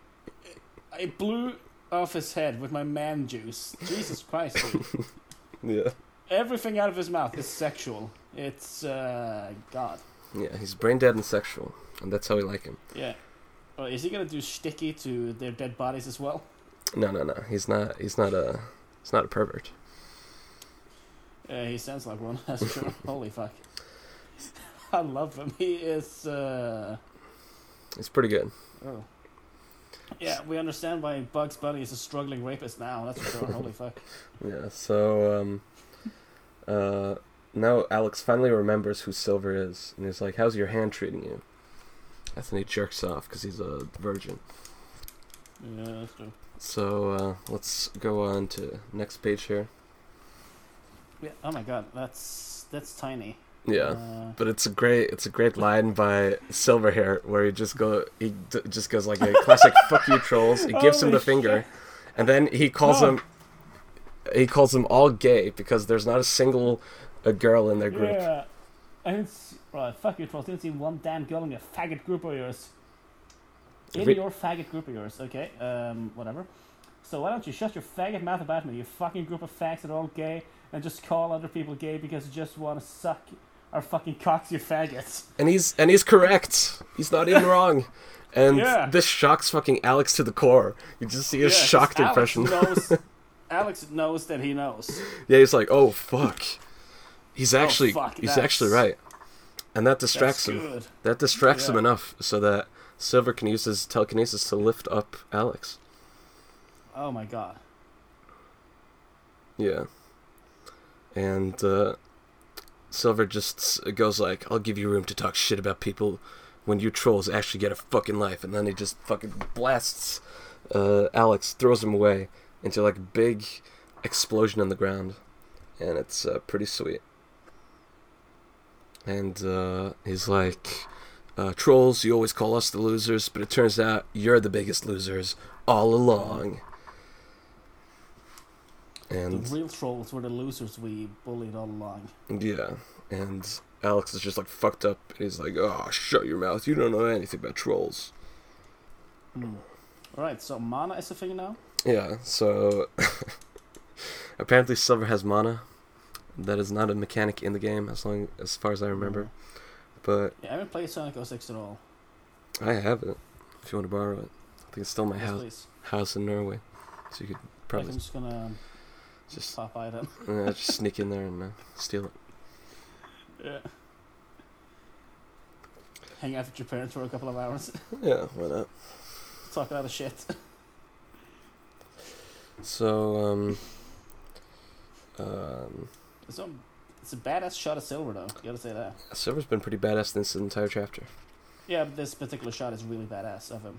Speaker 3: I blew off his head with my man juice. Jesus Christ. [LAUGHS]
Speaker 2: Yeah,
Speaker 3: Everything out of his mouth is sexual. It's uh God.
Speaker 2: yeah, he's brain dead and sexual, and that's how we like him.
Speaker 3: Yeah. Oh, is he gonna do sticky to their dead bodies as well?
Speaker 2: No, no, no, he's not. He's not a. He's not a pervert.
Speaker 3: Yeah, he sounds like one. [LAUGHS] That's true. Holy fuck. [LAUGHS] I love him. He is. Uh...
Speaker 2: He's pretty good.
Speaker 3: Oh. Yeah, we understand why Bugs Bunny is a struggling rapist now. That's for sure. Holy fuck. [LAUGHS]
Speaker 2: Yeah. So um, uh, now Alex finally remembers who Silver is, and he's like, "How's your hand treating you?" He jerks off because he's a virgin.
Speaker 3: Yeah, that's true.
Speaker 2: So uh, let's go on to next page here.
Speaker 3: Yeah. Oh my god, that's that's tiny.
Speaker 2: Yeah.
Speaker 3: Uh,
Speaker 2: But it's a great, it's a great line by Silverhair where he just go, he d- just goes like a classic [LAUGHS] "fuck you trolls." He gives him
Speaker 3: Holy
Speaker 2: the finger, and then he calls
Speaker 3: Oh.
Speaker 2: them, he calls them all gay because there's not a single a girl in their group.
Speaker 3: Yeah. I didn't see, right, fuck you, trolls. Didn't see one damn girl in your faggot group of yours. In your faggot group of yours, okay? Um, whatever. So why don't you shut your faggot mouth about me, you fucking group of fags that are all gay, and just call other people gay because you just want to suck our fucking cocks, you faggots.
Speaker 2: And he's and he's correct. He's not even [LAUGHS] wrong. And
Speaker 3: Yeah.
Speaker 2: this shocks fucking Alex to the core. You just see his
Speaker 3: Yeah,
Speaker 2: shocked
Speaker 3: Alex
Speaker 2: impression.
Speaker 3: Knows, [LAUGHS] Alex knows that he knows.
Speaker 2: yeah, he's like, "Oh fuck." He's actually
Speaker 3: Oh, fuck,
Speaker 2: he's actually right. And that distracts him.
Speaker 3: good.
Speaker 2: That distracts him enough so that Silver can use his telekinesis to lift up Alex.
Speaker 3: Oh my god.
Speaker 2: Yeah. And uh, Silver just goes like, "I'll give you room to talk shit about people when you trolls actually get a fucking life." And then he just fucking blasts uh, Alex, throws him away into like a big explosion on the ground, and it's uh, pretty sweet. And uh, he's like, uh, "Trolls, you always call us the losers, but it turns out you're the biggest losers all along." And
Speaker 3: The real trolls were the losers we bullied all along.
Speaker 2: yeah, and Alex is just like fucked up. And he's like, "Oh, shut your mouth! You don't know anything about trolls."
Speaker 3: Hmm. Alright, so mana is a thing now?
Speaker 2: Yeah. So [LAUGHS] apparently, Silver has mana. That is not a mechanic in the game, as long as far as I remember. But
Speaker 3: Yeah, I haven't played Sonic 06 at all.
Speaker 2: I have it. If you want to borrow it, I think it's still my
Speaker 3: Yes,
Speaker 2: house
Speaker 3: please.
Speaker 2: house in Norway, so you could
Speaker 3: I'm
Speaker 2: probably
Speaker 3: just gonna
Speaker 2: just
Speaker 3: pop by them.
Speaker 2: uh, [LAUGHS] just sneak in there and uh, steal it. [LAUGHS]
Speaker 3: Yeah. Hang out with your parents for a couple of hours. [LAUGHS]
Speaker 2: Yeah, why not?
Speaker 3: Talk about the shit.
Speaker 2: So um, um,
Speaker 3: a, it's a badass shot of silver though. You gotta say that.
Speaker 2: Silver's been pretty badass this entire chapter.
Speaker 3: Yeah, but this particular shot is really badass of him.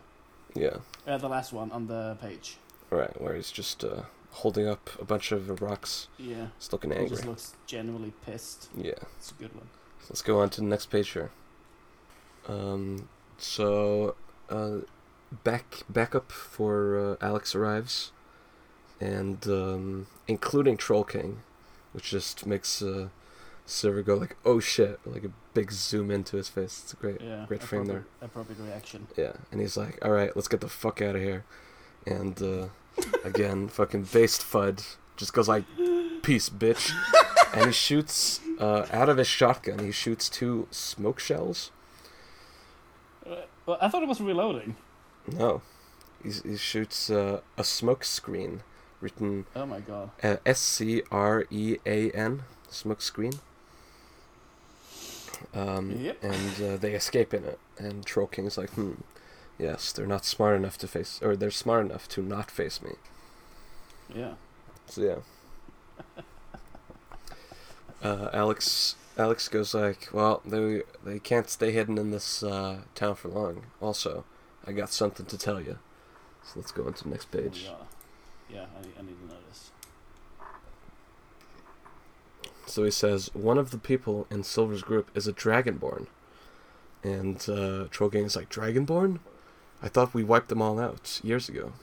Speaker 2: Yeah.
Speaker 3: Uh, the last one on the page.
Speaker 2: Right, where he's just uh, holding up a bunch of rocks,
Speaker 3: Yeah.
Speaker 2: just looking angry.
Speaker 3: He just looks genuinely pissed.
Speaker 2: Yeah.
Speaker 3: It's a good one.
Speaker 2: Let's go on to the next page here. Um, so, uh, back backup for uh, Alex arrives, and um, including Troll King, which just makes uh, Silver go like, "Oh shit!" like a big zoom into his face. It's a great,
Speaker 3: Yeah.
Speaker 2: great frame there.
Speaker 3: appropriate- reaction.
Speaker 2: Yeah, and he's like, "All right, let's get the fuck out of here," and uh, [LAUGHS] again, fucking based Fudd just goes like, "Peace, bitch," [LAUGHS] and he shoots uh, out of his shotgun. He shoots two smoke shells.
Speaker 3: Uh, well, I thought it was reloading.
Speaker 2: No, He's, he shoots uh, a smoke screen written
Speaker 3: Oh my god.
Speaker 2: uh, S C R E A N smoke screen. Um,
Speaker 3: Yep.
Speaker 2: And uh, they escape in it, and Troll King's like, hmm, yes, they're not smart enough to face, or they're smart enough to not face me.
Speaker 3: Yeah.
Speaker 2: So yeah. [LAUGHS] Uh, Alex Alex goes like, well, they they can't stay hidden in this uh, town for long. Also, I got something to tell you. So let's go on to the next page.
Speaker 3: Yeah. Yeah, I, I need to know this.
Speaker 2: So he says one of the people in Silver's group is a Dragonborn, and uh, Troll King is like Dragonborn. I thought we wiped them all out years ago.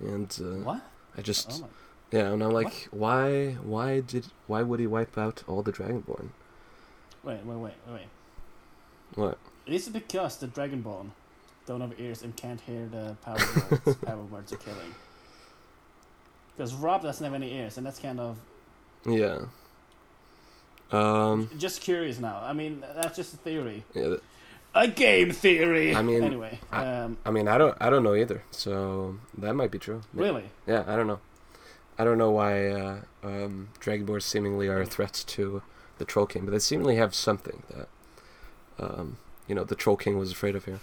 Speaker 2: And uh,
Speaker 3: What?
Speaker 2: I just
Speaker 3: Oh
Speaker 2: yeah, and I'm like, why why did why would he wipe out all the Dragonborn?
Speaker 3: Wait, wait, wait, wait.
Speaker 2: What?
Speaker 3: Is it because the Dragonborn don't have ears and can't hear the power words [LAUGHS] power words are killing? Because Rob doesn't have any ears, and that's kind of
Speaker 2: Yeah. Um.
Speaker 3: just curious now. I mean, that's just a theory.
Speaker 2: Yeah.
Speaker 3: A game theory.
Speaker 2: I mean,
Speaker 3: anyway.
Speaker 2: I-
Speaker 3: um,
Speaker 2: I mean, I don't. I don't know either. So that might be true. May-
Speaker 3: really,
Speaker 2: Yeah. I don't know. I don't know why uh, um, Dragonborn seemingly are a threat to the Troll King, but they seemingly have something that um, you know the Troll King was afraid of here.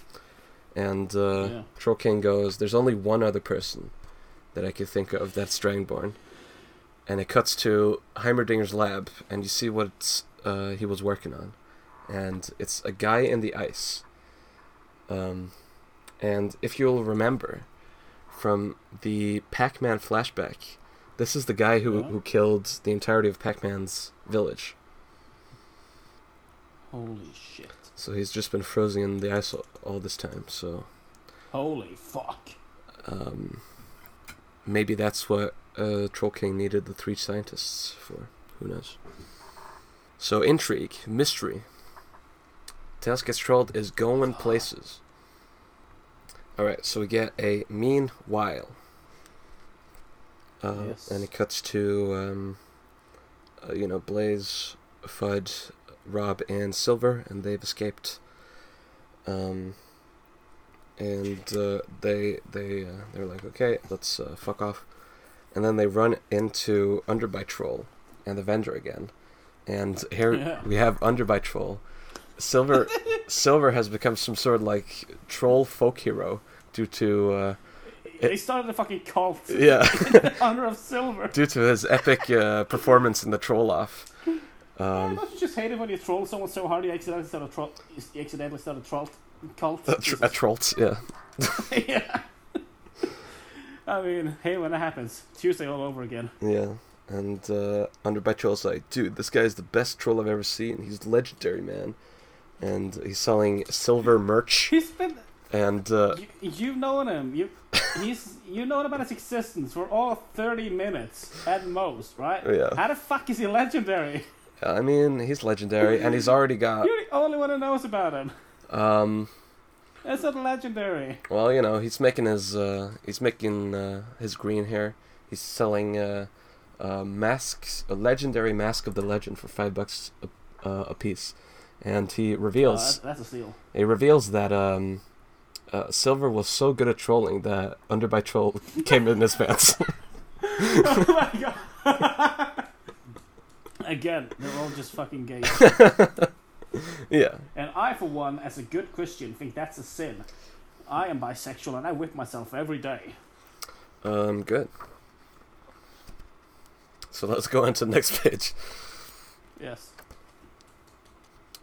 Speaker 2: And uh,
Speaker 3: Yeah.
Speaker 2: Troll King goes, "There's only one other person that I could think of that's Dragonborn. And it cuts to Heimerdinger's lab, and you see what uh, he was working on, and it's a guy in the ice. Um, and if you'll remember from the Pac-Man flashback, this is the guy who, who killed the entirety of Pac-Man's village.
Speaker 3: Holy shit.
Speaker 2: So he's just been frozen in the ice all, all this time. So
Speaker 3: Holy fuck.
Speaker 2: um, maybe that's what uh, Troll King needed the three scientists for. Who knows? So intrigue, mystery. Tails Gets Trolled is going places. Alright, so we get a meanwhile. Uh,
Speaker 3: Yes.
Speaker 2: And it cuts to, um, uh, you know, Blaze, Fudd, Rob, and Silver, and they've escaped. Um, and uh, they they uh, they're like, okay, let's uh, fuck off, and then they run into Underbite Troll and the vendor again, and here [LAUGHS]
Speaker 3: Yeah.
Speaker 2: we have Underbite Troll. Silver [LAUGHS] Silver has become some sort of like troll folk hero due to uh,
Speaker 3: They started a fucking cult [LAUGHS]
Speaker 2: yeah
Speaker 3: in honor of Silver.
Speaker 2: due to his epic uh, performance in the troll off.
Speaker 3: Yeah,
Speaker 2: Um,
Speaker 3: don't you just hate it when you troll someone so hard you accidentally start a troll? You accidentally start a troll cult.
Speaker 2: a, tr- a trollt, yeah. [LAUGHS]
Speaker 3: yeah. I mean, hey, when that happens, Tuesday all over again.
Speaker 2: Yeah, and uh, Underbite Troll's like, dude, this guy is the best troll I've ever seen. He's legendary, man. And he's selling silver merch,
Speaker 3: He's been.
Speaker 2: and uh,
Speaker 3: You, you've known him. You, he's. You known about his existence for all thirty minutes at most, right?
Speaker 2: Yeah.
Speaker 3: How the fuck is he legendary?
Speaker 2: I mean, he's legendary, and he's already got,
Speaker 3: You're the only one who knows about him.
Speaker 2: Um,
Speaker 3: That's not legendary.
Speaker 2: well, you know, he's making his, uh, he's making uh, his green hair. He's selling uh, uh, masks, a legendary mask of the legend for five bucks a, uh, a piece, and he
Speaker 3: Oh,
Speaker 2: reveals.
Speaker 3: that's, that's a steal.
Speaker 2: It reveals that um, uh, Silver was so good at trolling that Underbite Troll [LAUGHS] came in his pants. [LAUGHS]
Speaker 3: oh my god. [LAUGHS] Again, they're all just fucking gay. [LAUGHS]
Speaker 2: yeah.
Speaker 3: And I, for one, as a good Christian, think that's a sin. I am bisexual and I whip myself every day.
Speaker 2: Um, good. So let's go on to the next page.
Speaker 3: Yes.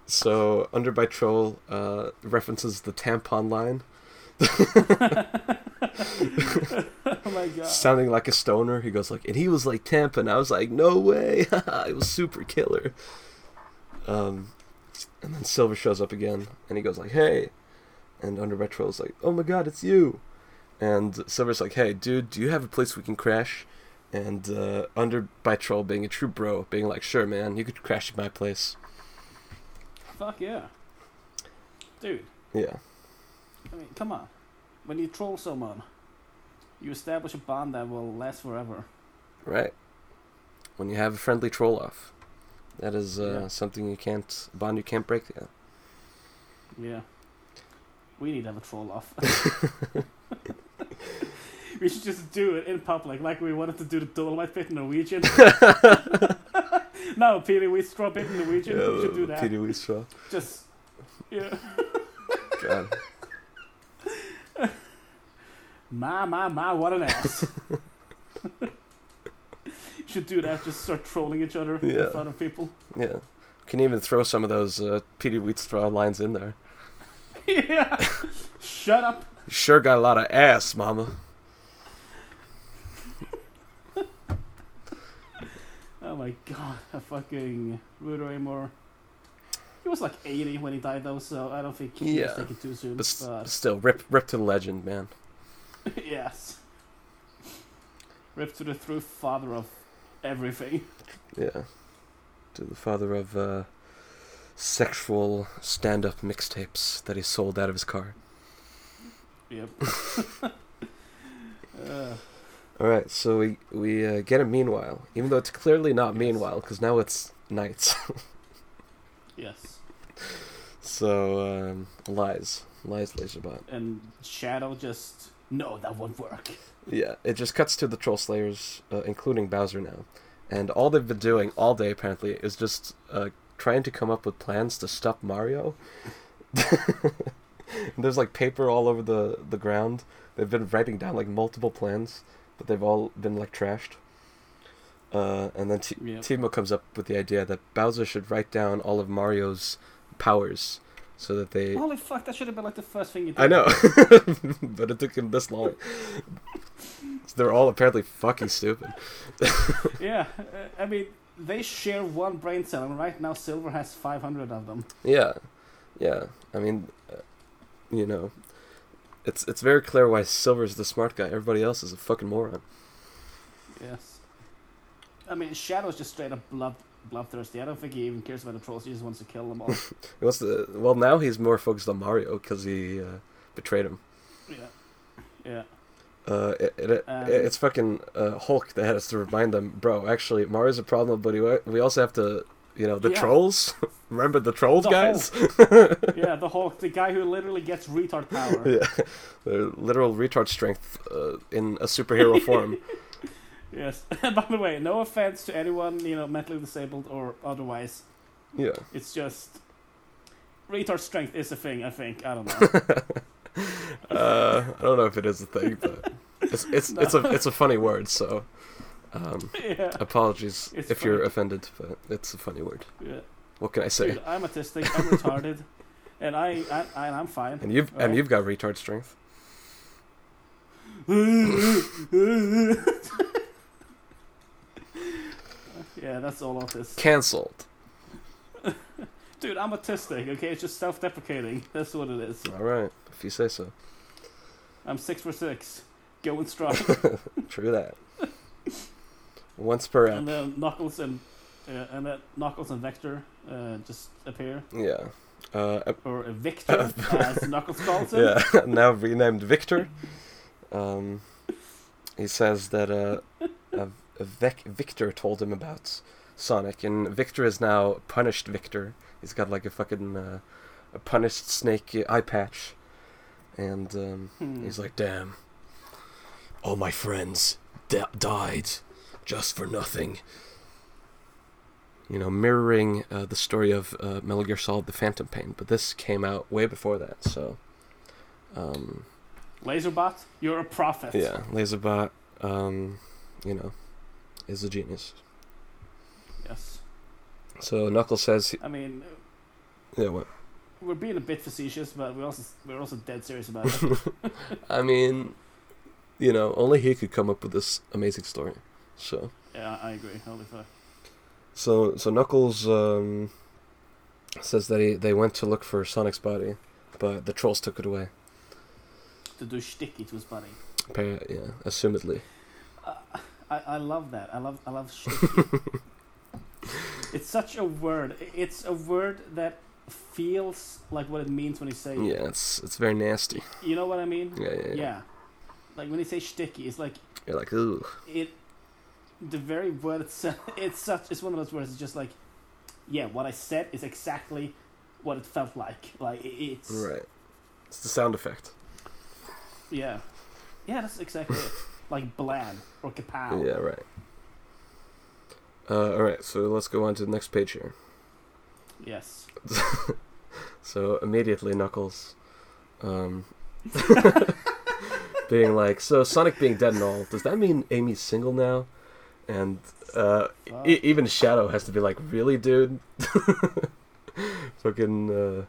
Speaker 2: So Underbite Troll uh, references the tampon line, [LAUGHS]
Speaker 3: Oh my god.
Speaker 2: sounding like a stoner. He goes like, and he was like tampon. I was like, no way. [LAUGHS] it was super killer. Um, and then Silver shows up again, and he goes like, hey. And Underbite Troll's like, oh my god, it's you. And Silver's like, hey, dude, do you have a place we can crash? And uh, Underbite Troll, being a true bro, being like, sure, man, you could crash at my place.
Speaker 3: Fuck yeah. Dude,
Speaker 2: Yeah.
Speaker 3: I mean, come on. When you troll someone, you establish a bond that will last forever.
Speaker 2: Right. When you have a friendly troll off, that is uh,
Speaker 3: Yeah.
Speaker 2: something you can't bond you can't break. Yeah.
Speaker 3: Yeah. We need to have a troll off. [LAUGHS] [LAUGHS] we should just do it in public, like we wanted to do the Dolemite bit in Norwegian. [LAUGHS] no, Peter Wheatstraw bit in Norwegian. we should do that.
Speaker 2: Peter Wheatstraw.
Speaker 3: Just, yeah.
Speaker 2: God.
Speaker 3: Ma, ma, ma, what an ass. Should do that, just start trolling each other
Speaker 2: Yeah.
Speaker 3: in front of people.
Speaker 2: Yeah. Can even throw some of those uh, Peter Wheatstraw lines in there.
Speaker 3: yeah. Shut up.
Speaker 2: You sure got a lot of ass, mama.
Speaker 3: Oh my god, a fucking Rudy Ray Moore. He was like 80 when he died though, so I don't think he
Speaker 2: Yeah.
Speaker 3: was taken too soon.
Speaker 2: But
Speaker 3: But,
Speaker 2: still, rip, rip to the legend, man. [LAUGHS]
Speaker 3: yes. Rip to the true father of everything.
Speaker 2: Yeah. To the father of uh, sexual stand-up mixtapes that he sold out of his car.
Speaker 3: Yep. [LAUGHS] uh,
Speaker 2: All right, so we we uh, get a meanwhile, even though it's clearly not meanwhile because now it's nights.
Speaker 3: yes. [LAUGHS]
Speaker 2: so um, lies, lies, laserbot.
Speaker 3: And Shadow just. No, that won't work.
Speaker 2: Yeah, it just cuts to the Troll Slayers, uh, including Bowser now. And all they've been doing all day, apparently, is just uh, trying to come up with plans to stop Mario. [LAUGHS] There's like paper all over the, the ground. They've been writing down like multiple plans, but they've all been like trashed. Uh, and then T-
Speaker 3: Yep.
Speaker 2: Timo comes up with the idea that Bowser should write down all of Mario's powers so that they.
Speaker 3: Holy fuck! That should have been like the first thing you did.
Speaker 2: I know, [LAUGHS] but it took him this long. [LAUGHS] They're all apparently fucking stupid. [LAUGHS]
Speaker 3: Yeah, uh, I mean they share one brain cell, and right now Silver has 500 of them.
Speaker 2: Yeah, yeah. I mean, uh, you know, it's it's very clear why Silver's the smart guy. Everybody else is a fucking moron.
Speaker 3: Yes. I mean, Shadow's just straight up blood bloodthirsty. I don't think he even cares about the trolls. He just wants to kill them all. [LAUGHS]
Speaker 2: He wants to. Well, now he's more focused on Mario because he uh, betrayed him.
Speaker 3: yeah. Yeah.
Speaker 2: Uh, it, it,
Speaker 3: Um,
Speaker 2: it's fucking uh, Hulk that has to remind them, bro. Actually, Mario's a problem, but we we also have to, you know, the
Speaker 3: Yeah.
Speaker 2: trolls. [LAUGHS] Remember the trolls,
Speaker 3: The
Speaker 2: guys? [LAUGHS]
Speaker 3: Yeah, the Hulk, the guy who literally gets retard power.
Speaker 2: yeah, They're literal retard strength uh, in a superhero form.
Speaker 3: Yes. [LAUGHS] By the way, no offense to anyone, you know, mentally disabled or otherwise.
Speaker 2: Yeah.
Speaker 3: It's just retard strength is a thing. I think. I don't know. [LAUGHS]
Speaker 2: Uh, I don't know if it is a thing, but it's it's [LAUGHS] it's a it's a funny word. So, um,
Speaker 3: yeah.
Speaker 2: apologies
Speaker 3: It's
Speaker 2: if you're offended, but it's a funny word.
Speaker 3: Yeah.
Speaker 2: What can I say?
Speaker 3: Dude, I'm autistic. I'm retarded, and I, I, I I'm fine.
Speaker 2: And you've and you've got retard strength.
Speaker 3: Yeah, that's all autism.
Speaker 2: Cancelled. [LAUGHS]
Speaker 3: Dude, I'm autistic. Okay, it's just self-deprecating. That's what it is.
Speaker 2: All right, if you say so.
Speaker 3: I'm six for six, going strong. [LAUGHS]
Speaker 2: True that. Once per
Speaker 3: and
Speaker 2: app.
Speaker 3: then Knuckles and uh, and then Knuckles and Vector uh, just appear,
Speaker 2: Yeah. Uh,
Speaker 3: or Victor, [LAUGHS] as Knuckles calls him.
Speaker 2: yeah. now renamed Victor. Um, he says that uh, Vec- Victor told him about Sonic, and Victor is now punished. Victor. He's got like a fucking uh, a punished snake eye patch, and um,
Speaker 3: Hmm.
Speaker 2: he's like, "Damn, all my friends di- died just for nothing." You know, mirroring uh, the story of uh, Metal Gear Solid: The Phantom Pain, but this came out way before that, so. Um,
Speaker 3: Laserbot, you're a prophet.
Speaker 2: yeah, Laserbot, um, you know, is a genius.
Speaker 3: Yes.
Speaker 2: So Knuckles says, he,
Speaker 3: I mean,
Speaker 2: yeah, what?
Speaker 3: we're being a bit facetious, but we're also we're also dead serious about it. [LAUGHS]
Speaker 2: I mean, you know, only he could come up with this amazing story. So,
Speaker 3: yeah, I agree. Holy fuck.
Speaker 2: so, so Knuckles um, says that he they went to look for Sonic's body, but the trolls took it away.
Speaker 3: To do sticky to his body.
Speaker 2: Yeah, assumedly.
Speaker 3: I, I love that. I love I love [LAUGHS] sticky. it's such a word. It's a word that feels like what it means when you say it.
Speaker 2: Yeah, it's it's very nasty.
Speaker 3: You know what I mean?
Speaker 2: Yeah, yeah, yeah.
Speaker 3: Yeah. Like when you say sticky, it's like
Speaker 2: You're like, ooh.
Speaker 3: it. The very word itself. [LAUGHS] It's such. It's one of those words. It's just like, yeah. What I said is exactly what it felt like. Like it's.
Speaker 2: Right. It's the sound effect.
Speaker 3: Yeah. Yeah, that's exactly it. Like bland or kapow.
Speaker 2: Yeah, right. Uh, all right, so let's go on to the next page here.
Speaker 3: Yes. [LAUGHS]
Speaker 2: So immediately Knuckles, um, [LAUGHS] being like, so Sonic being dead and all, does that mean Amy's single now? And uh, e- even Shadow has to be like, really, dude? [LAUGHS] Fucking uh,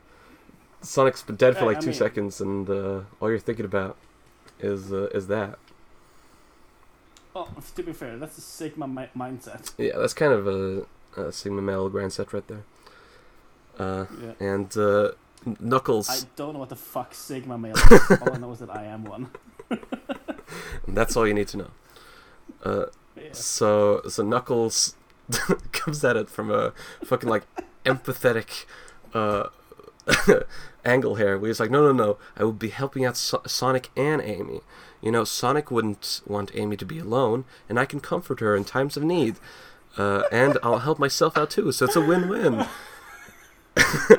Speaker 2: Sonic's been dead for like
Speaker 3: I
Speaker 2: two
Speaker 3: mean-
Speaker 2: seconds, and uh, all you're thinking about is uh, is that.
Speaker 3: Oh, to be fair, that's a Sigma mi- mindset.
Speaker 2: Yeah, that's kind of a, a Sigma male grindset right there. Uh,
Speaker 3: Yeah.
Speaker 2: and uh, Knuckles.
Speaker 3: I don't know what the fuck Sigma male [LAUGHS] is. All I know is that I am one. [LAUGHS]
Speaker 2: That's all you need to know. Uh,
Speaker 3: Yeah.
Speaker 2: so so Knuckles [LAUGHS] comes at it from a fucking like empathetic uh, angle here. Where he's like, no, no, no, I will be helping out so- Sonic and Amy. You know, Sonic wouldn't want Amy to be alone, and I can comfort her in times of need. Uh, and I'll help myself out too, so it's a win-win. [LAUGHS]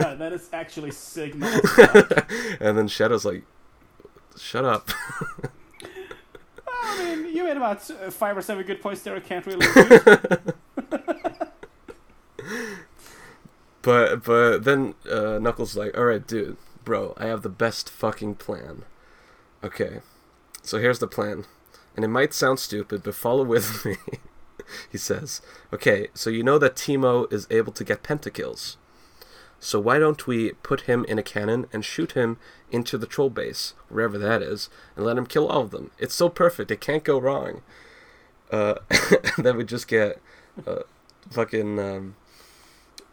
Speaker 3: Yeah, that is actually Sigma. [LAUGHS]
Speaker 2: and then Shadow's like, "Shut up." [LAUGHS]
Speaker 3: I mean, you made about uh, five or seven good points there. I can't really.
Speaker 2: But but then uh, Knuckles like, all right, dude, bro, I have the best fucking plan. Okay, so here's the plan, and it might sound stupid, but follow with me. [LAUGHS] he says, okay, so you know that Timo is able to get pentakills. So why don't we put him in a cannon and shoot him into the troll base, wherever that is, and let him kill all of them? It's so perfect, it can't go wrong. Uh, [LAUGHS] then we just get uh, fucking um,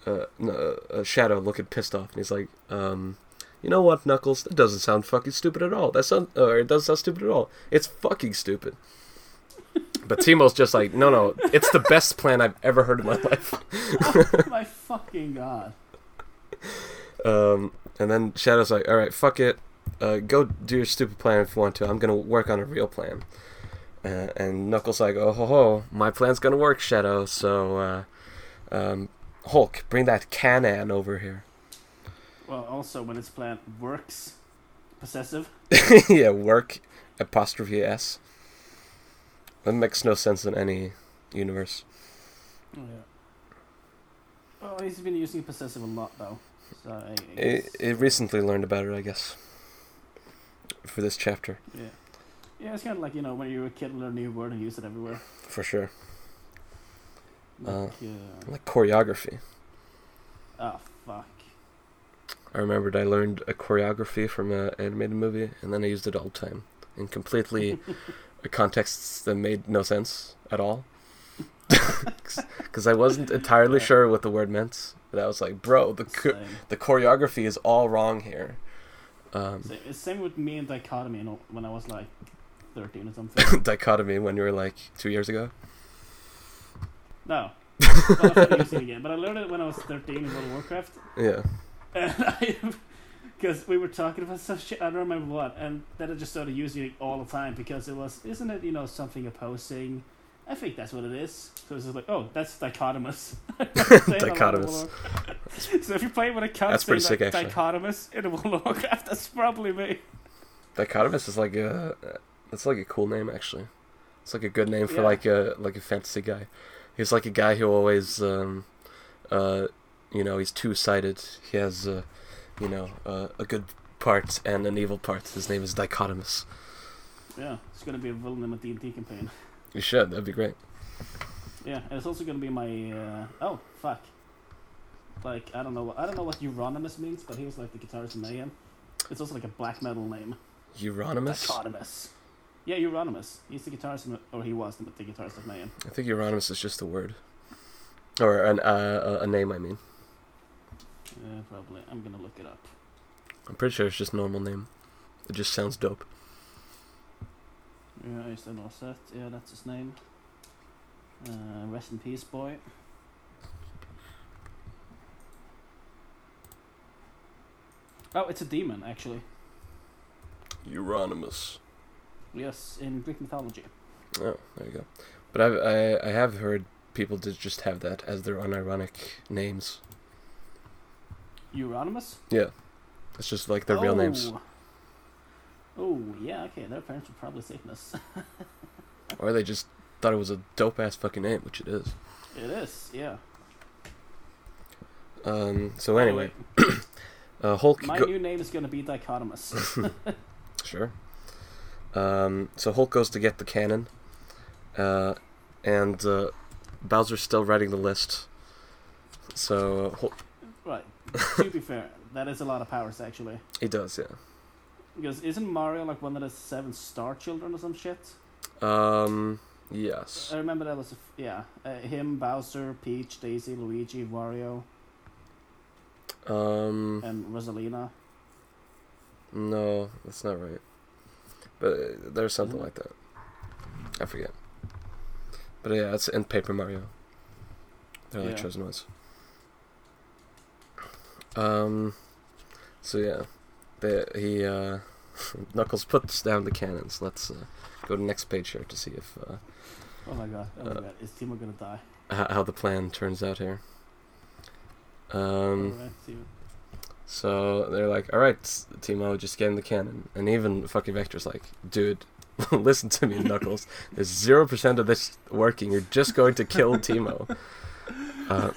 Speaker 2: uh, n- uh, Shadow looking pissed off, and he's like, um, "You know what, Knuckles? That doesn't sound fucking stupid at all. That sound, or it doesn't sound stupid at all. It's fucking stupid." But Timo's just like, "No, no, it's the best plan I've ever heard in my life."
Speaker 3: oh [LAUGHS] my fucking god.
Speaker 2: Um, and then Shadow's like, "All right, fuck it. Uh, go do your stupid plan if you want to. I'm gonna work on a real plan." Uh, and Knuckles like, "Oh ho ho, my plan's gonna work, Shadow. So, uh, um, Hulk, bring that cannon over here."
Speaker 3: Well, also when his plan works, possessive. [LAUGHS]
Speaker 2: yeah, work apostrophe s. That makes no sense in any universe.
Speaker 3: Oh, yeah. Well, he's been using possessive a lot though. So I, I guess,
Speaker 2: it recently learned about it, I guess. For this chapter,
Speaker 3: yeah. Yeah, it's kind of like you know when you're a kid, learn a new word and use it everywhere.
Speaker 2: for sure. Uh,
Speaker 3: Like, uh,
Speaker 2: Like choreography.
Speaker 3: oh fuck.
Speaker 2: I remembered I learned a choreography from an animated movie, and then I used it all the time in completely [LAUGHS] contexts that made no sense at all. [LAUGHS] Because I wasn't entirely
Speaker 3: Yeah.
Speaker 2: sure what the word meant, but I was like, "Bro, the
Speaker 3: Same.
Speaker 2: the choreography is all wrong here." Um,
Speaker 3: Same, same with me and dichotomy. You know, when I was like thirteen or [LAUGHS] something.
Speaker 2: dichotomy when you were like two years ago.
Speaker 3: no. Well, I'm using it again, but I learned it when I was thirteen in World of Warcraft.
Speaker 2: Yeah.
Speaker 3: And I, [LAUGHS] because we were talking about some shit, I don't remember what, and then I just started using it all the time because it was, isn't it, you know, something opposing? I think that's what it is. So it's just like, oh, that's dichotomous. [LAUGHS]
Speaker 2: Dichotomous. [LAUGHS]
Speaker 3: so if you play with a cut
Speaker 2: That's pretty sick,
Speaker 3: like,
Speaker 2: actually.
Speaker 3: dichotomous in Warcraft, that's probably me.
Speaker 2: Dichotomous is like a it's like a cool name actually. It's like a good name for
Speaker 3: Yeah.
Speaker 2: like a like a fantasy guy. He's like a guy who always um uh you know, he's two-sided. He has uh you know, uh, a good part and an evil part. His name is Dichotomous.
Speaker 3: Yeah, it's gonna be a villain in a D&D campaign. [LAUGHS]
Speaker 2: You should. That'd be great.
Speaker 3: Yeah, and it's also gonna be my, uh, oh, fuck. Like, I don't know, what- I don't know what Euronymous means, but he was like the guitarist in Mayhem. It's also like a black metal name.
Speaker 2: Euronymous?
Speaker 3: Dichotomous. Yeah, Euronymous. He's the guitarist, or he was the, the guitarist of Mayhem.
Speaker 2: I think Euronymous is just a word. Or an uh, a a name, I mean.
Speaker 3: Yeah, probably. I'm gonna look it up.
Speaker 2: I'm pretty sure it's just normal name. It just sounds dope.
Speaker 3: Yeah, Øystein Aarseth. Yeah, that's his name. Uh, rest in peace, boy. Oh, it's a demon, actually.
Speaker 2: Euronymous.
Speaker 3: Yes, in Greek mythology.
Speaker 2: Oh, there you go. But I've, I I have heard people just have that as their unironic names.
Speaker 3: Euronymous?
Speaker 2: Yeah, it's just like their real names,
Speaker 3: Oh. Oh, yeah, okay, their parents were probably Satanists. [LAUGHS]
Speaker 2: or they just thought it was a dope ass fucking name, which it is.
Speaker 3: it is, yeah.
Speaker 2: Um. So anyway, [CLEARS THROAT] uh, Hulk.
Speaker 3: my
Speaker 2: go-
Speaker 3: new name is gonna be Dichotomous. [LAUGHS] [LAUGHS]
Speaker 2: Sure. Um, so Hulk goes to get the cannon, uh, and uh, Bowser's still writing the list. So Hulk,
Speaker 3: right, to be fair, that is a lot of powers, actually.
Speaker 2: It does, yeah.
Speaker 3: Because isn't Mario like one of the seven star children or some shit?
Speaker 2: Um, yes.
Speaker 3: I remember that was a f- yeah. Uh, him, Bowser, Peach, Daisy, Luigi, Wario,
Speaker 2: Um,
Speaker 3: and Rosalina.
Speaker 2: no, that's not right. But uh, there's something
Speaker 3: Isn't
Speaker 2: like that. I forget. But yeah, it's in Paper Mario. They're like
Speaker 3: Yeah.
Speaker 2: chosen ones. Um, so yeah, the, he uh, [LAUGHS] Knuckles puts down the cannons. Let's uh, go to the next page here to see if uh,
Speaker 3: Oh my god! Oh my
Speaker 2: Uh,
Speaker 3: god! Is Timo gonna die?
Speaker 2: how, how the plan turns out here. Um,
Speaker 3: Timo.
Speaker 2: so they're like, "All right, Timo, just get in the cannon," and even fucking Vector's like, "Dude, [LAUGHS] listen to me, Knuckles. There's zero percent of this working. You're just going to kill Timo. [LAUGHS] Uh,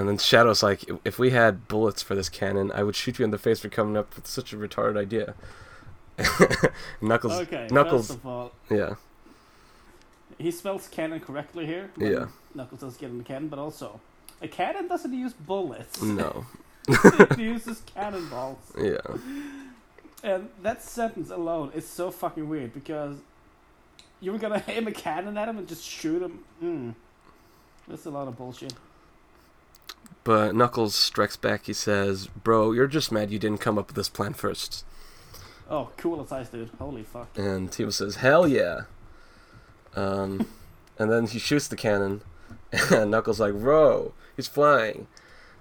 Speaker 2: and then Shadow's like, if we had bullets for this cannon, I would shoot you in the face for coming up with such a retarded idea. [LAUGHS] Knuckles,
Speaker 3: Okay,
Speaker 2: Knuckles,
Speaker 3: first of all,
Speaker 2: yeah,
Speaker 3: he spells cannon correctly here.
Speaker 2: Yeah.
Speaker 3: Knuckles does get in the cannon, but also, a cannon doesn't use bullets.
Speaker 2: no, [LAUGHS] [LAUGHS]
Speaker 3: it uses cannonballs.
Speaker 2: yeah,
Speaker 3: And that sentence alone is so fucking weird because you were gonna aim a cannon at him and just shoot him. Hmm. That's a lot of bullshit.
Speaker 2: But Knuckles strikes back. He says, "Bro, you're just mad you didn't come up with this plan first.
Speaker 3: Oh, cool as ice, dude. Holy fuck.
Speaker 2: And Timo says, "Hell yeah!" Um, and then he shoots the cannon, and Knuckles like, "Bro, he's flying."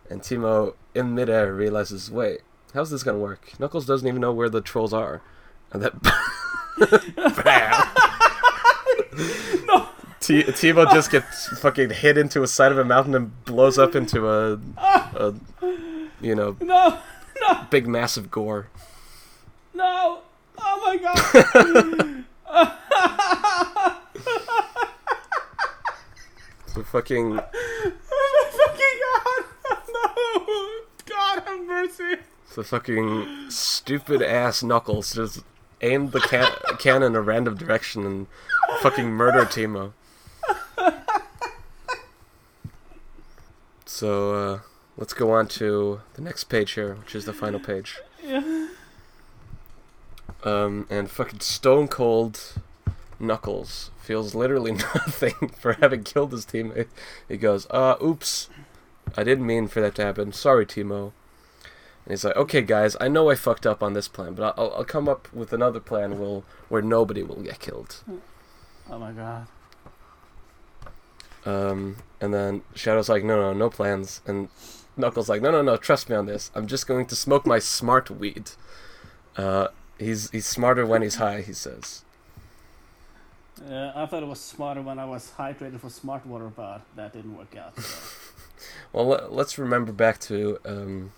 Speaker 2: And Timo, in midair, realizes, "Wait, how's this gonna work?" Knuckles doesn't even know where the trolls are, and that. [LAUGHS] Bam! [LAUGHS] T- Timo just gets fucking hit into a side of a mountain and blows up into a, a you know,
Speaker 3: No! No!
Speaker 2: big massive gore.
Speaker 3: No! Oh my god! [LAUGHS]
Speaker 2: So fucking [LAUGHS]
Speaker 3: oh my fucking god! [LAUGHS] No! God have mercy!
Speaker 2: The fucking stupid ass Knuckles just aimed the can- cannon in a random direction and fucking murdered Timo. So, uh, let's go on to the next page here, which is the final page.
Speaker 3: Yeah.
Speaker 2: Um, and fucking Stone Cold Knuckles feels literally [LAUGHS] nothing for having killed his teammate. He goes, uh, oops. I didn't mean for that to happen. Sorry, Timo. And he's like, okay, guys, I know I fucked up on this plan, but I'll, I'll come up with another plan will, where nobody will get killed.
Speaker 3: Oh my god.
Speaker 2: Um, and then Shadow's like, no, no, no plans. And Knuckles like, no, no, no, trust me on this. I'm just going to smoke my smart weed. Uh, he's he's smarter when he's high, he says.
Speaker 3: Yeah, I thought it was smarter when I was hydrated for smart water, but that didn't work out. So. [LAUGHS]
Speaker 2: Well, let, let's remember back to um,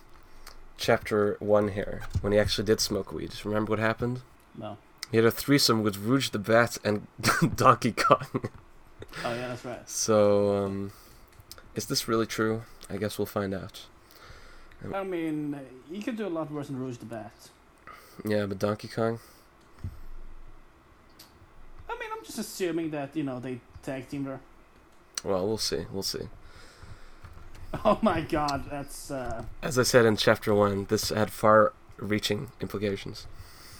Speaker 2: chapter one here when he actually did smoke weed. Remember what happened?
Speaker 3: no.
Speaker 2: He had a threesome with Rouge the Bat and [LAUGHS] Donkey Kong.
Speaker 3: Oh yeah, that's right.
Speaker 2: So, um, is this really true? I guess we'll find out.
Speaker 3: I mean, you could do a lot worse than Rouge the Bat.
Speaker 2: Yeah, but Donkey Kong.
Speaker 3: I mean, I'm just assuming that you know they tag teamed her.
Speaker 2: Well, we'll see. We'll see. [LAUGHS]
Speaker 3: Oh my god, that's uh,
Speaker 2: As I said in chapter one, this had far-reaching implications.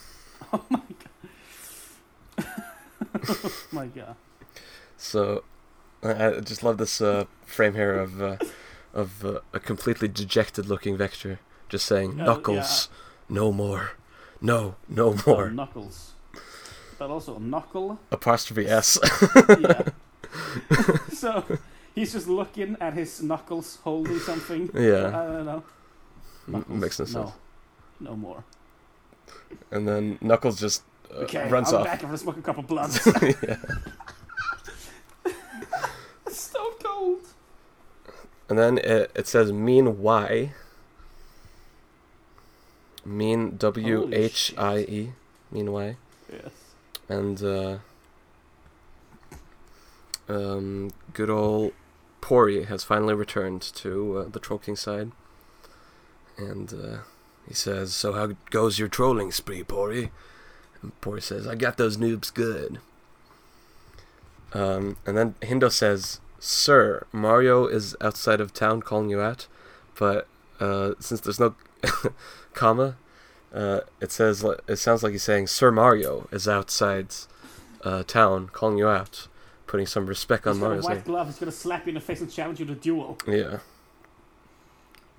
Speaker 2: [LAUGHS]
Speaker 3: oh my god, [LAUGHS] oh my god.
Speaker 2: So, I, I just love this uh, frame here of uh, of uh, a completely dejected-looking Vector just saying, "Knuckles, no more, no, no
Speaker 3: Oh,
Speaker 2: more."
Speaker 3: knuckles, but also knuckle.
Speaker 2: Apostrophe S. [LAUGHS]
Speaker 3: Yeah. [LAUGHS] so he's just looking at his knuckles holding something.
Speaker 2: Yeah.
Speaker 3: I don't know. Knuckles,
Speaker 2: Makes no sense.
Speaker 3: No, no more.
Speaker 2: And then Knuckles just uh,
Speaker 3: Okay,
Speaker 2: runs
Speaker 3: I'm
Speaker 2: off.
Speaker 3: back. I'm gonna smoke a couple [LAUGHS] blunts.
Speaker 2: yeah.
Speaker 3: Stone cold.
Speaker 2: And then it, it says mean Y. Mean W H I E. Mean Y.
Speaker 3: Yes.
Speaker 2: And uh, um, good old Pori has finally returned to uh, the Troll King side. And uh, he says, So how goes your trolling spree, Pori? And Pori says, I got those noobs good. Um, and then Hindo says, Sir, Mario is outside of town calling you out, but uh, since there's no [LAUGHS] comma, uh, it says it sounds like he's saying Sir Mario is outside uh, town calling you out, putting some respect on
Speaker 3: He's got a white glove. He's gonna slap you in the face and challenge you to duel.
Speaker 2: Yeah,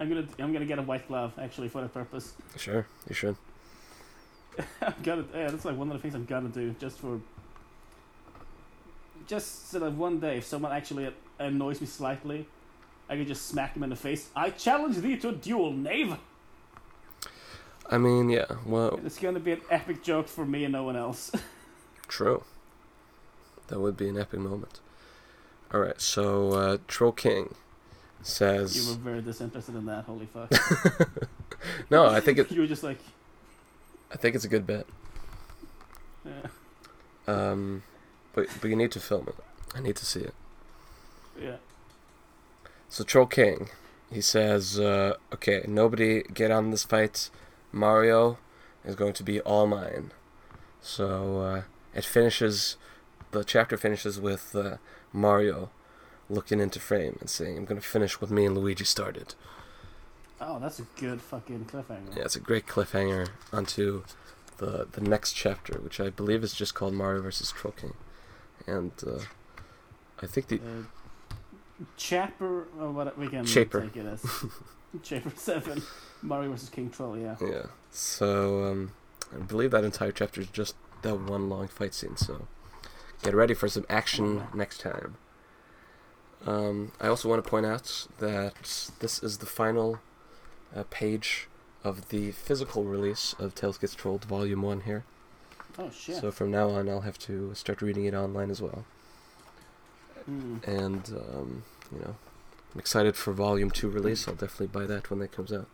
Speaker 3: I'm gonna I'm gonna get a white glove actually for that purpose.
Speaker 2: sure, you should. [LAUGHS]
Speaker 3: I'm gonna yeah, that's like one of the things I'm gonna do just for just so that one day if someone actually annoys me slightly, I can just smack him in the face. I challenge thee to a duel, knave.
Speaker 2: I mean, yeah, well,
Speaker 3: it's gonna be an epic joke for me and no one else. [LAUGHS]
Speaker 2: true. That would be an epic moment. All right, so uh, Troll King says
Speaker 3: you were very disinterested in that. Holy fuck! [LAUGHS]
Speaker 2: "No, I think it, [LAUGHS]
Speaker 3: you were just like,
Speaker 2: I think it's a good bet."
Speaker 3: yeah.
Speaker 2: Um, but but you need to film it. I need to see it.
Speaker 3: Yeah.
Speaker 2: So Troll King, he says, uh, "Okay, nobody get on this fight. Mario is going to be all mine." So uh, it finishes. The chapter finishes with uh, Mario looking into frame and saying, "I'm going to finish what me and Luigi started."
Speaker 3: Oh, that's a good fucking cliffhanger.
Speaker 2: Yeah, it's a great cliffhanger onto the the next chapter, which I believe is just called Mario versus Troll King, and uh, I think the
Speaker 3: Uh, Chapter, or what we can
Speaker 2: Chaper.
Speaker 3: take it as. [LAUGHS] Chaper 7. [LAUGHS] Mario vs. King Troll, yeah.
Speaker 2: Yeah. So um, I believe that entire chapter is just that one long fight scene. So get ready for some action
Speaker 3: Okay.
Speaker 2: next time. Um, I also want to point out that this is the final uh, page of the physical release of Tails Gets Trolled Volume One here.
Speaker 3: Oh, shit.
Speaker 2: So from now on, I'll have to start reading it online as well.
Speaker 3: Mm.
Speaker 2: And um, you know, I'm excited for Volume Two release. I'll definitely buy that when that comes out.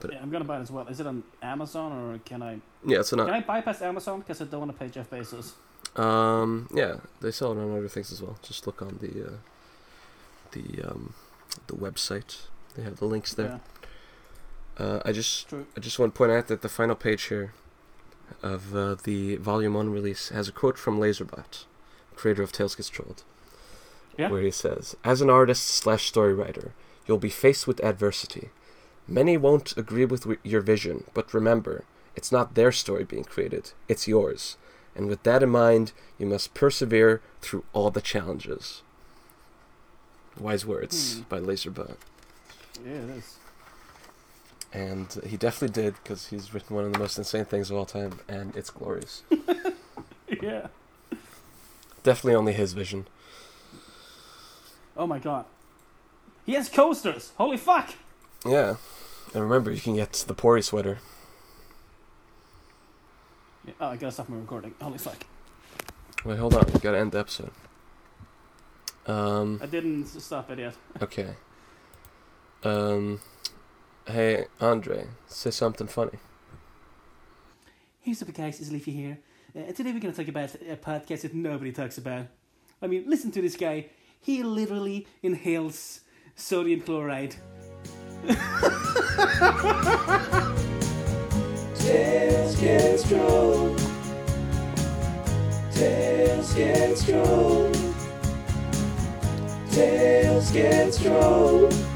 Speaker 2: but-
Speaker 3: yeah, I'm gonna buy it as well. Is it on Amazon or can I
Speaker 2: Yeah, it's an
Speaker 3: can I bypass Amazon because I don't want to pay Jeff Bezos?
Speaker 2: Um, yeah, they sell it on other things as well. Just look on the uh, the um, the website. They have the links there. Uh, I just
Speaker 3: True.
Speaker 2: I just want to point out that the final page here of uh, the volume one release has a quote from Laserbot, creator of Tails Gets Trolled,
Speaker 3: Yeah.
Speaker 2: where he says, "As an artist slash story writer, you'll be faced with adversity. Many won't agree with w- your vision, but remember, it's not their story being created; it's yours. And with that in mind, you must persevere through all the challenges." Wise words
Speaker 3: Hmm.
Speaker 2: by Laserbot.
Speaker 3: Yeah, it is.
Speaker 2: And he definitely did because he's written one of the most insane things of all time, and it's glorious. [LAUGHS]
Speaker 3: yeah.
Speaker 2: definitely only his vision.
Speaker 3: Oh my god. He has coasters. Holy fuck.
Speaker 2: Yeah. And remember, you can get the Pori sweater.
Speaker 3: Yeah, Oh, I gotta stop my recording. Holy fuck.
Speaker 2: Wait, hold on. We gotta end the episode. Um.
Speaker 3: I didn't stop it yet. [LAUGHS]
Speaker 2: Okay. Um. Hey, Andre, say something funny.
Speaker 3: Here's up, guys. It's Leafy here. Uh, today we're going to talk about a podcast that nobody talks about. I mean, listen to this guy. He literally inhales sodium chloride.
Speaker 4: Tails get strong. Tails get strong. Tails get strong.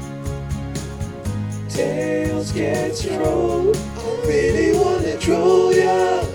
Speaker 4: Tails get troll. I really wanna troll ya.